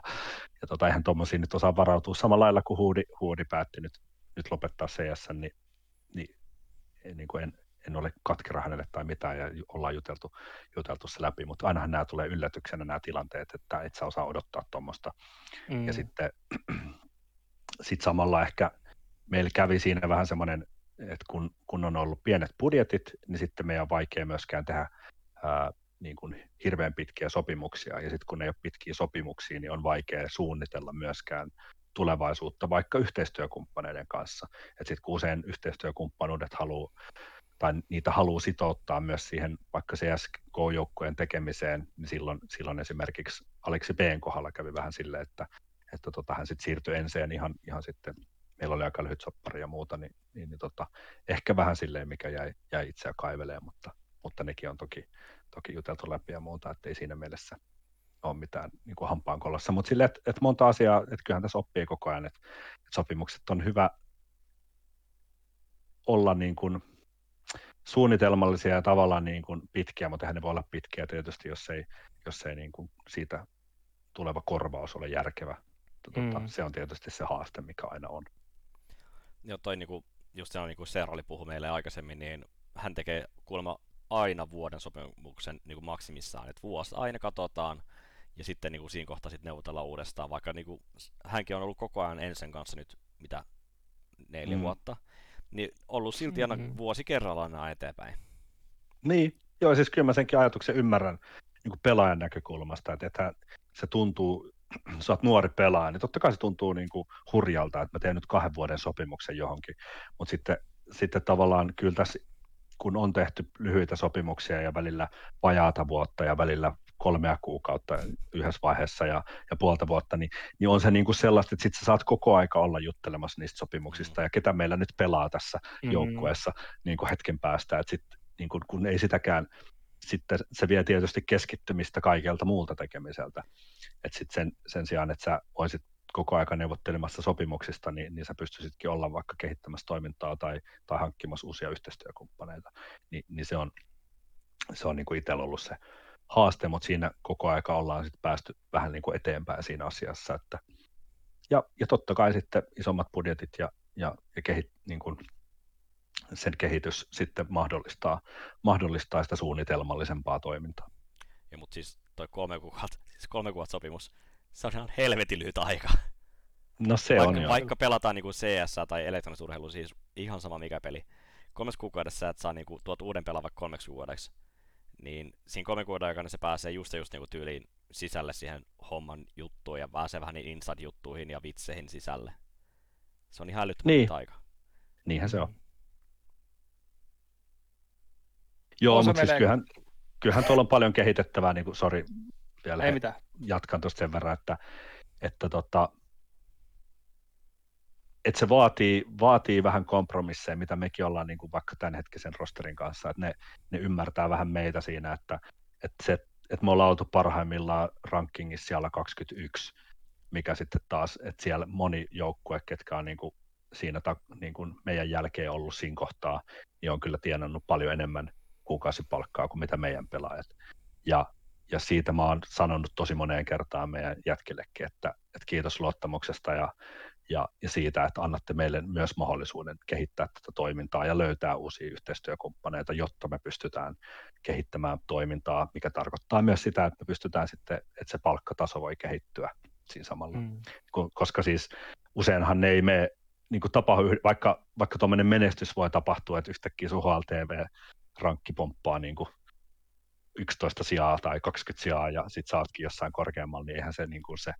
ja tota, eihän tuommoisia nyt osaa varautua. Samalla lailla kuin Huudi, Huudi päätti nyt, nyt lopettaa CS, niin, niin, niin kuin en, en ole katkera hänelle tai mitään ja ollaan juteltu, juteltu se läpi, mutta ainahan nämä tulee yllätyksenä nämä tilanteet, että et sä osaa odottaa tuommoista. Mm. Ja sitten <clears throat> sit samalla ehkä meillä kävi siinä vähän semmoinen, että kun, kun on ollut pienet budjetit, niin sitten meidän on vaikea myöskään tehdä ää, niin kuin hirveän pitkiä sopimuksia, ja sitten kun ei ole pitkiä sopimuksia, niin on vaikea suunnitella myöskään tulevaisuutta vaikka yhteistyökumppaneiden kanssa. Sitten kun usein yhteistyökumppanuudet haluaa tai niitä haluaa sitouttaa myös siihen vaikka CSK-joukkojen tekemiseen, niin silloin, silloin esimerkiksi Aleksi B kohdalla kävi vähän silleen, että, että tota, hän sitten siirtyi enseen ihan, ihan sitten, meillä oli aika lyhyt soppari ja muuta, niin, niin, niin tota, ehkä vähän silleen, mikä jäi, jäi itseä kaiveleen, mutta, mutta nekin on toki, toki juteltu läpi ja muuta, että ei siinä mielessä ole mitään niin kuin hampaan kolossa, mutta sille, että, että monta asiaa, että kyllähän tässä oppii koko ajan, että, että sopimukset on hyvä olla niin kuin suunnitelmallisia ja tavallaan niin kuin pitkiä, mutta eihän ne voi olla pitkiä tietysti, jos ei, jos ei niin kuin siitä tuleva korvaus ole järkevä. Tuota, mm. Se on tietysti se haaste, mikä aina on. Joo, toi niinku, just se on niinku Serali puhui meille aikaisemmin, niin hän tekee kuulemma aina vuoden sopimuksen niin kuin maksimissaan, että vuosi aina katsotaan, ja sitten niin kuin siinä kohtaa sitten neuvotellaan uudestaan, vaikka niin kuin, hänkin on ollut koko ajan ensin kanssa nyt mitä neljä mm. vuotta, niin ollut silti aina mm-hmm. vuosi kerrallaan aina eteenpäin. Niin, joo, siis kyllä mä senkin ajatuksen ymmärrän niin kuin pelaajan näkökulmasta, että, että se tuntuu, <clears throat> sä oot nuori pelaaja, niin totta kai se tuntuu niin kuin hurjalta, että mä teen nyt kahden vuoden sopimuksen johonkin, mutta sitten, sitten tavallaan kyllä tässä kun on tehty lyhyitä sopimuksia ja välillä vajaata vuotta ja välillä kolmea kuukautta yhdessä vaiheessa ja, ja puolta vuotta, niin, niin on se niin kuin sellaista, että sit sä saat koko aika olla juttelemassa niistä sopimuksista mm. ja ketä meillä nyt pelaa tässä mm. joukkueessa niin kuin hetken päästä, että sit, niin kuin, kun ei sitäkään, sitten se vie tietysti keskittymistä kaikelta muulta tekemiseltä, että sitten sen, sen sijaan, että sä olisit koko aika neuvottelemassa sopimuksista, niin, niin sä pystyisitkin olla vaikka kehittämässä toimintaa tai, tai hankkimassa uusia yhteistyökumppaneita, Ni, niin se on, se on niin kuin itsellä ollut se haaste, mutta siinä koko aika ollaan sitten päästy vähän niin kuin eteenpäin siinä asiassa. Että, ja, ja totta kai sitten isommat budjetit ja, ja, ja kehit, niin kuin sen kehitys sitten mahdollistaa, mahdollistaa sitä suunnitelmallisempaa toimintaa. Ja, mutta siis toi kolme kuukautta, siis kolme kuukautta sopimus, se on ihan helvetin lyhyt aika. No se vaikka, on jo. Vaikka pelataan niin kuin CS tai elektronista urheilu, siis ihan sama mikä peli. Kolmes kuukaudessa et saa niin kuin, tuot uuden pelaavan kolmeksi kuukaudeksi niin siinä kolmen kuukauden aikana se pääsee just just niinku tyyliin sisälle siihen homman juttuun ja pääsee vähän niin inside-juttuihin ja vitseihin sisälle. Se on ihan älyttömän niin. aika. Niinhän se on. Joo, on mutta siis kyllähän, kyllähän tuolla on paljon kehitettävää, niin kuin, sorry, vielä Ei mitään. jatkan tuosta sen verran, että, että tota, että se vaatii, vaatii vähän kompromisseja, mitä mekin ollaan niin kuin vaikka tämänhetkisen rosterin kanssa, että ne, ne ymmärtää vähän meitä siinä, että, että, se, että me ollaan oltu parhaimmillaan rankingissa siellä 21, mikä sitten taas, että siellä moni joukkue, ketkä on niin kuin siinä ta, niin kuin meidän jälkeen ollut siinä kohtaa, niin on kyllä tienannut paljon enemmän kuukausipalkkaa kuin mitä meidän pelaajat. Ja, ja siitä mä oon sanonut tosi moneen kertaan meidän jätkillekin, että, että kiitos luottamuksesta ja ja, ja siitä, että annatte meille myös mahdollisuuden kehittää tätä toimintaa ja löytää uusia yhteistyökumppaneita, jotta me pystytään kehittämään toimintaa, mikä tarkoittaa myös sitä, että me pystytään sitten, että se palkkataso voi kehittyä siinä samalla. Mm. Koska siis useinhan ne ei mene niin kuin tapa, vaikka, vaikka tuommoinen menestys voi tapahtua, että yhtäkkiä Suhal TV rankki pomppaa niin kuin 11 sijaa tai 20 sijaa ja sitten saatkin jossain korkeammalla, niin eihän se, niin kuin se,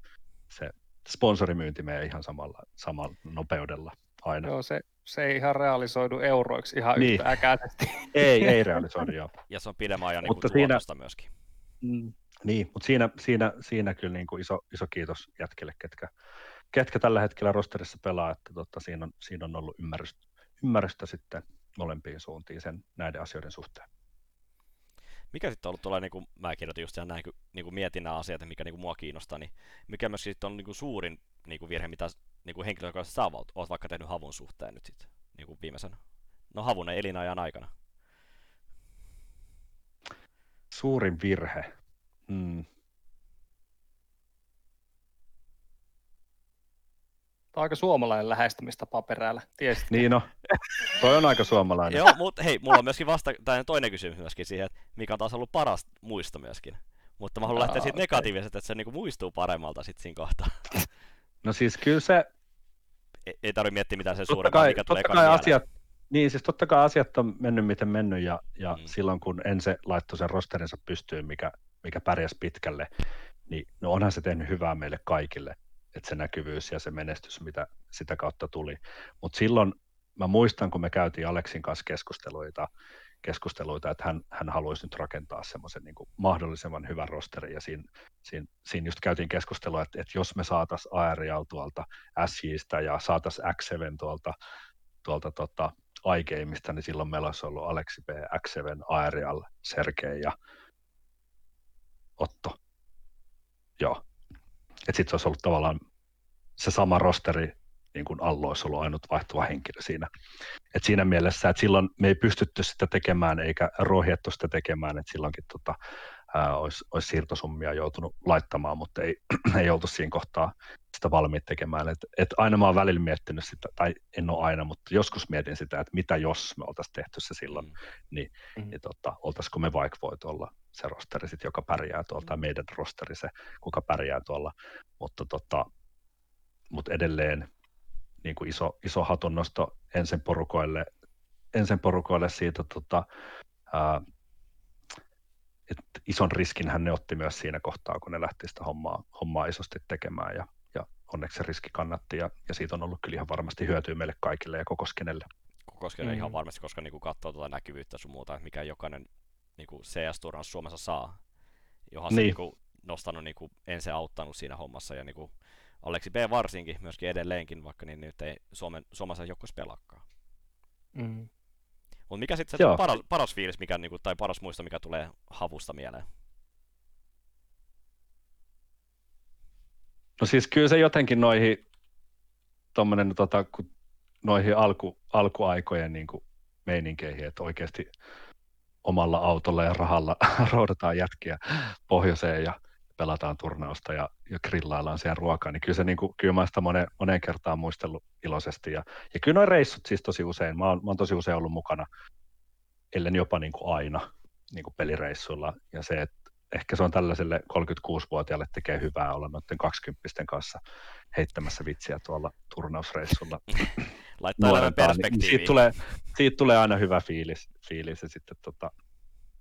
se sponsorimyynti menee ihan samalla, samalla nopeudella aina. Joo, se, se ei ihan realisoidu euroiksi ihan niin. yhtä äkäisesti. <laughs> ei, ei realisoidu, joo. Ja se on pidemmän ajan mutta niin siinä, myöskin. Mm, niin, mutta siinä, siinä, siinä kyllä niin kuin iso, iso kiitos jätkille, ketkä, ketkä tällä hetkellä rosterissa pelaa, että tota, siinä, on, siinä on ollut ymmärrystä, ymmärrystä sitten molempiin suuntiin sen näiden asioiden suhteen mikä sitten on ollut tuolla, niin kuin mä kirjoitin just näin, kun niin kuin mietin nämä asiat, mikä niin kuin mua kiinnostaa, niin mikä myös sitten on niin kuin suurin niin kuin virhe, mitä niin kuin henkilökohtaisesti sä oot, oot vaikka tehnyt havun suhteen nyt sitten niin kuin viimeisen, no havun elinajan aikana? Suurin virhe? Hmm. Tämä on aika suomalainen lähestymistapa perällä, tiesit? Niin no, toi on aika suomalainen. Joo, mutta hei, mulla on myöskin vasta, tai toinen kysymys myöskin siihen, että mikä on taas ollut paras muisto myöskin. Mutta mä haluan lähteä siitä okay. negatiivisesta, että se niinku muistuu paremmalta sitten siinä kohtaa. <laughs> No siis kyllä se... Ei, ei tarvitse miettiä mitään sen suurempaa, mikä tulee kai asiat, Niin, siis totta kai asiat on mennyt miten mennyt, ja, ja mm. silloin kun Ense laittoi sen rosterinsa pystyyn, mikä, mikä pärjäsi pitkälle, niin no onhan se tehnyt hyvää meille kaikille että se näkyvyys ja se menestys, mitä sitä kautta tuli. Mutta silloin mä muistan, kun me käytiin Aleksin kanssa keskusteluita, keskusteluita että hän, hän haluaisi nyt rakentaa semmoisen niin mahdollisimman hyvän rosterin, ja siinä, siinä, siinä just käytiin keskustelua, että, että jos me saataisiin Aerial tuolta SJstä ja saataisiin X7 tuolta, tuolta tota, iGameista, niin silloin meillä olisi ollut Aleksi B, X7, Aerial, Sergei ja Otto. Joo. Että sitten se olisi ollut tavallaan se sama rosteri, niin kuin Allo olisi ollut ainut vaihtuva henkilö siinä. Et siinä mielessä, että silloin me ei pystytty sitä tekemään eikä rohjettu sitä tekemään, että silloinkin tota, ää, olisi, olisi siirtosummia joutunut laittamaan, mutta ei, <clears throat> ei oltu siinä kohtaa sitä valmiit tekemään. Et, et aina mä oon välillä miettinyt sitä, tai en ole aina, mutta joskus mietin sitä, että mitä jos me oltaisiin tehty se silloin, mm. niin, mm. niin tota, oltaisiko me vaikka voitu olla se rosteri, sit, joka pärjää tuolla, tai meidän rosteri se, kuka pärjää tuolla, mutta tota, mutta edelleen niin kuin iso, iso hatunnosto ensin porukoille, ensin porukoille siitä, tota, ää, että ison riskin ne otti myös siinä kohtaa, kun ne lähti sitä hommaa, hommaa isosti tekemään ja, ja onneksi se riski kannatti ja, ja siitä on ollut kyllä ihan varmasti hyötyä meille kaikille ja koko skenelle. Koko skenelle mm. ihan varmasti, koska niin katsoo tuota näkyvyyttä sun muuta, mikä jokainen niin CS-turnaus Suomessa saa, johon niin. se niin kuin, nostanut niin kuin, ensin auttanut siinä hommassa ja niin kuin, Aleksi B varsinkin, myöskin edelleenkin, vaikka niin nyt ei Suomen, Suomessa joukkueessa pelaakaan. Mm. Mutta mikä sitten se paras, paras fiilis, mikä, niinku, tai paras muisto, mikä tulee havusta mieleen? No siis kyllä se jotenkin noihin, tommonen, tota, noihin alku, alkuaikojen niin kuin meininkeihin, että oikeasti omalla autolla ja rahalla <laughs> roudataan jätkiä pohjoiseen ja pelataan turnausta ja, ja grillaillaan siellä ruokaa, niin kyllä, se, niin kuin, kyllä mä sitä moneen, moneen kertaan muistellut iloisesti. Ja, ja kyllä noin reissut siis tosi usein, mä oon, mä oon tosi usein ollut mukana, ellen jopa niin kuin aina niin kuin pelireissuilla. Ja se, että ehkä se on tällaiselle 36-vuotiaalle tekee hyvää olla noiden 20 kanssa heittämässä vitsiä tuolla turnausreissulla. <clears throat> Laittaa elämän perspektiiviin. Siitä tulee, siitä tulee aina hyvä fiilis, fiilis ja sitten tota,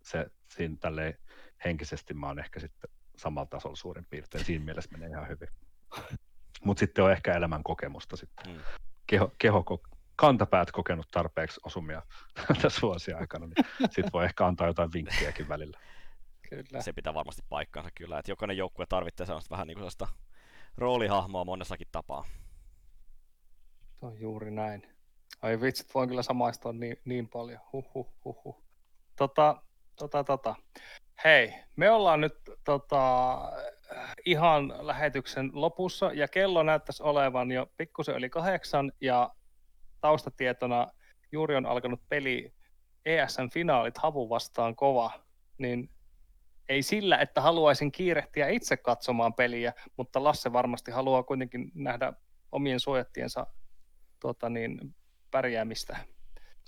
se, siinä tälleen henkisesti mä oon ehkä sitten samalla tasolla suurin piirtein. Siinä mielessä menee ihan hyvin. Mutta sitten on ehkä elämän kokemusta sitten. Mm. Keho, keho, kantapäät kokenut tarpeeksi osumia <laughs> tässä vuosien aikana, niin sitten voi ehkä antaa jotain vinkkiäkin välillä. Kyllä. Se pitää varmasti paikkaansa kyllä, että jokainen joukkue tarvitsee sellaista vähän niin kuin sellaista roolihahmoa monessakin tapaa. Se on juuri näin. Ai vitsit, voin kyllä samaistua niin, niin paljon. Huhhuh, huhhuh. Tota, tota, tota. Hei, me ollaan nyt tota, ihan lähetyksen lopussa ja kello näyttäisi olevan jo pikkusen yli kahdeksan ja taustatietona juuri on alkanut peli ESN finaalit havu vastaan kova, niin ei sillä, että haluaisin kiirehtiä itse katsomaan peliä, mutta Lasse varmasti haluaa kuitenkin nähdä omien suojattiensa tota niin, pärjäämistä.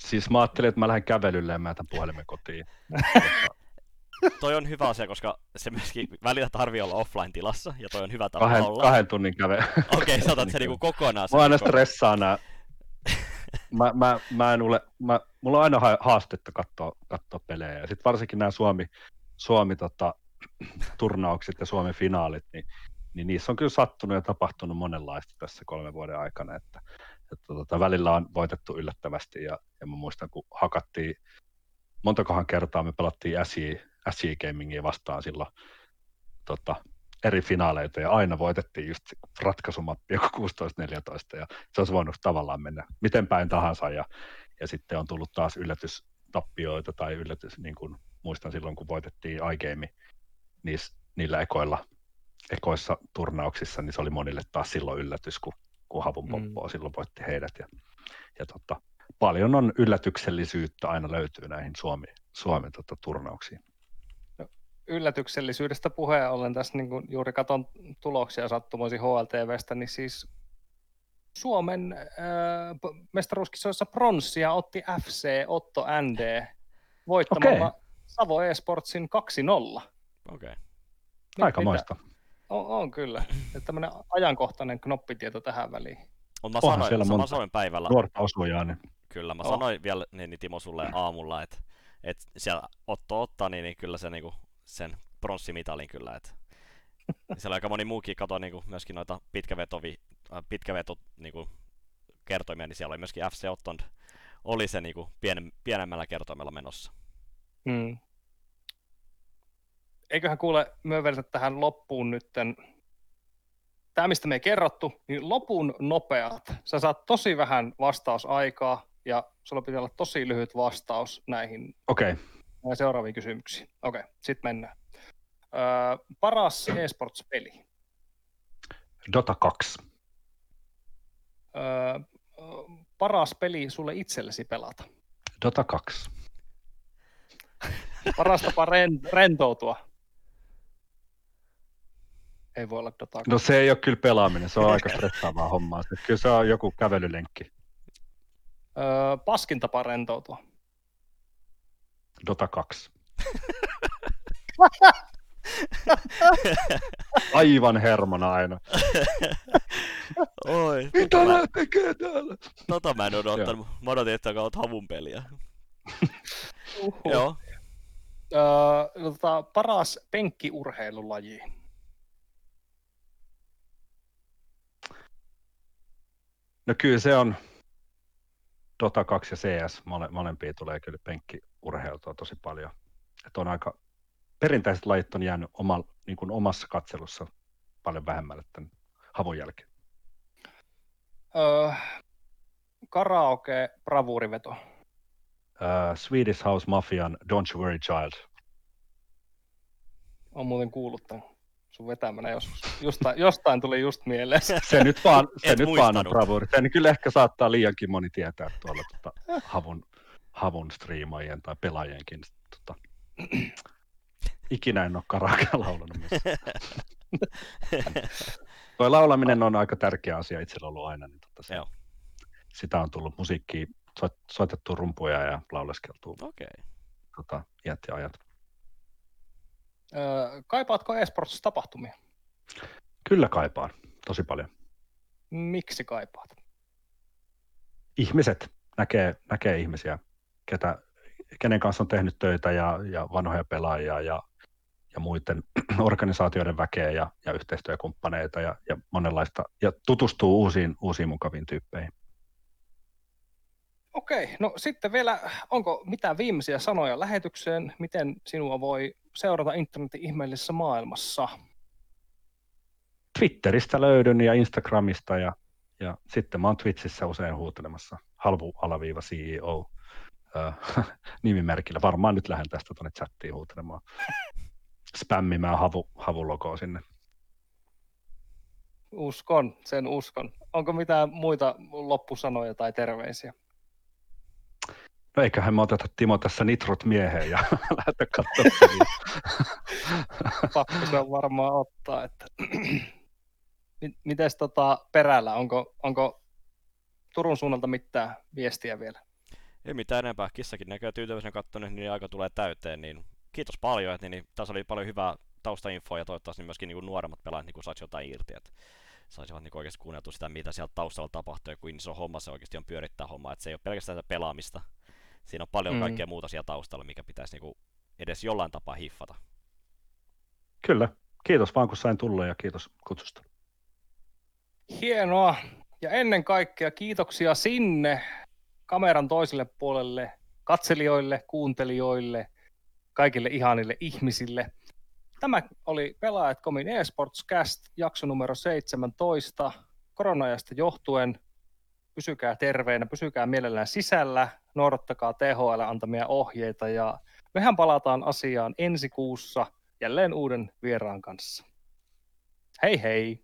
Siis mä ajattelin, että mä lähden kävelylle ja mä jätän puhelimen kotiin. <laughs> toi on hyvä asia, koska se myöskin välillä tarvii olla offline-tilassa, ja toi on hyvä tapa kahden, olla. Kahden tunnin käve. <laughs> Okei, okay, sä otat se <laughs> niinku kokonaan. Mä aina stressaa nää. Mä, mä, mä en ule, mä, mulla on aina haastetta katsoa, katsoa pelejä, ja sitten varsinkin nämä Suomi, Suomi tota, <clears throat> turnaukset ja Suomen finaalit, niin, niin niissä on kyllä sattunut ja tapahtunut monenlaista tässä kolmen vuoden aikana, että, että tota, välillä on voitettu yllättävästi, ja, ja mä muistan, kun hakattiin montakohan kertaa me pelattiin SJ, SJ Gamingia vastaan silloin tota, eri finaaleita ja aina voitettiin just ratkaisumappi joku 16-14 ja se olisi voinut tavallaan mennä miten päin tahansa ja, ja sitten on tullut taas yllätystappioita tai yllätys, niin kuin muistan silloin kun voitettiin iGame niissä, niillä ekoilla, ekoissa turnauksissa, niin se oli monille taas silloin yllätys, kun, kun Havun Poppo mm. silloin voitti heidät ja, ja tota, paljon on yllätyksellisyyttä aina löytyy näihin Suomi, Suomen tota, turnauksiin. No, yllätyksellisyydestä puheen ollen tässä niin kuin juuri katon tuloksia sattumoisin HLTVstä, niin siis Suomen äh, mestaruuskisoissa pronssia otti FC Otto ND voittamalla okay. Savo Esportsin 2-0. Okei. Okay. Aika moista. On, on kyllä. <laughs> Tämmöinen ajankohtainen knoppitieto tähän väliin. Mutta mä sanoin, siellä monta sanoin päivällä. Nuorta osujaa, niin Kyllä, mä oh. sanoin vielä niin, niin Timo sulle aamulla, että et siellä Otto ottaa, niin, niin kyllä se niinku, sen pronssimitalin kyllä, että <laughs> siellä aika moni muukin katoi niinku, myöskin noita pitkävetovi, äh, pitkäveto niinku, kertoimia, niin siellä oli myöskin FC Otton oli se niinku pien, pienemmällä kertoimella menossa. Hmm. Eiköhän kuule myönvedetä tähän loppuun nytten, tämä mistä me ei kerrottu, niin lopun nopeat. Sä saat tosi vähän vastausaikaa ja sulla pitää olla tosi lyhyt vastaus näihin Okei, okay. näihin seuraaviin kysymyksiin. Okei, sitten mennään. Öö, paras eSports-peli. Dota 2. Öö, paras peli sulle itsellesi pelata. Dota 2. Paras tapa ren- rentoutua. Ei voi olla Dota. No se ei ole kyllä pelaaminen, se on aika stressaavaa <laughs> hommaa. Se- Kyllä se on joku kävelylenkki. Öö, paskin tapa rentoutua. Dota 2. <laughs> Aivan hermona aina. <laughs> Oi, Mitä nää tekee täällä? tota mä en odottanut. Mä odotin, että olet havun peliä. Uhuh. Joo. Öö, tota, paras penkkiurheilulaji. No kyllä se on Dota 2 ja CS, mole, molempia tulee kyllä penkkiurheiltua tosi paljon. Että on aika, perinteiset lajit on jäänyt oma, niin kuin omassa katselussa paljon vähemmälle tämän havun jälkeen. Öö, karaoke bravuuriveto. Uh, Swedish House Mafian Don't You Worry Child. On muuten kuullut tämän sun vetämänä joskus. Jostain, jostain tuli just mieleen. <laughs> se. Nyt vaan, se Et nyt vaan on bravuri. Se kyllä ehkä saattaa liiankin moni tietää tuolla tota, havun, havun striimaajien tai pelaajienkin. Tota, ikinä en ole karaokea laulanut. missään. Toi laulaminen on aika tärkeä asia itsellä ollut aina. Niin tota se, Joo. sitä on tullut musiikkiin, soit, soitettu rumpuja ja lauleskeltu Okei. tota, iät ja ajat. Öö, kaipaatko esports tapahtumia? Kyllä kaipaan tosi paljon. Miksi kaipaat? ihmiset näkee, näkee ihmisiä, ketä, kenen kanssa on tehnyt töitä ja, ja vanhoja pelaajia ja, ja muiden <clears throat> organisaatioiden väkeä ja, ja yhteistyökumppaneita ja, ja monenlaista, ja tutustuu uusiin, uusiin mukaviin tyyppeihin. Okei, no sitten vielä, onko mitään viimeisiä sanoja lähetykseen? Miten sinua voi seurata internetin ihmeellisessä maailmassa? Twitteristä löydyn ja Instagramista ja, ja sitten mä oon Twitchissä usein huutelemassa halvu-CEO äh, <laughs> nimimerkillä. Varmaan nyt lähden tästä tuonne chattiin huutelemaan. Spämmimään havu, havulogoa sinne. Uskon, sen uskon. Onko mitään muita loppusanoja tai terveisiä? Eiköhän me oteta Timo tässä nitrot mieheen ja <laughs> lähdetä katsomaan. <laughs> Pakko se on varmaan ottaa. Että... <clears throat> Mi- Mites tota perällä, onko, onko Turun suunnalta mitään viestiä vielä? Ei mitään enempää. Kissakin näkee tyytyväisenä kattonut, niin aika tulee täyteen. Niin kiitos paljon, että niin, tässä oli paljon hyvää taustainfoa ja toivottavasti myöskin niin nuoremmat pelaajat niin saisi jotain irti. Että saisivat niin oikeasti kuunneltua sitä, mitä siellä taustalla tapahtuu ja kuin iso homma se oikeasti on pyörittää hommaa. Että se ei ole pelkästään sitä pelaamista. Siinä on paljon Mm. kaikkea muuta siellä taustalla, mikä pitäisi niin edes jollain tapaa hiffata. Kyllä. Kiitos vaan kun sain tulla ja kiitos kutsusta. Hienoa. Ja ennen kaikkea kiitoksia sinne kameran toiselle puolelle, katselijoille, kuuntelijoille, kaikille ihanille ihmisille. Tämä oli Pelaajat.comin eSportscast, jakso numero 17. Koronaajasta johtuen pysykää terveenä, pysykää mielellään sisällä, noudattakaa THL antamia ohjeita ja mehän palataan asiaan ensi kuussa jälleen uuden vieraan kanssa. Hei hei!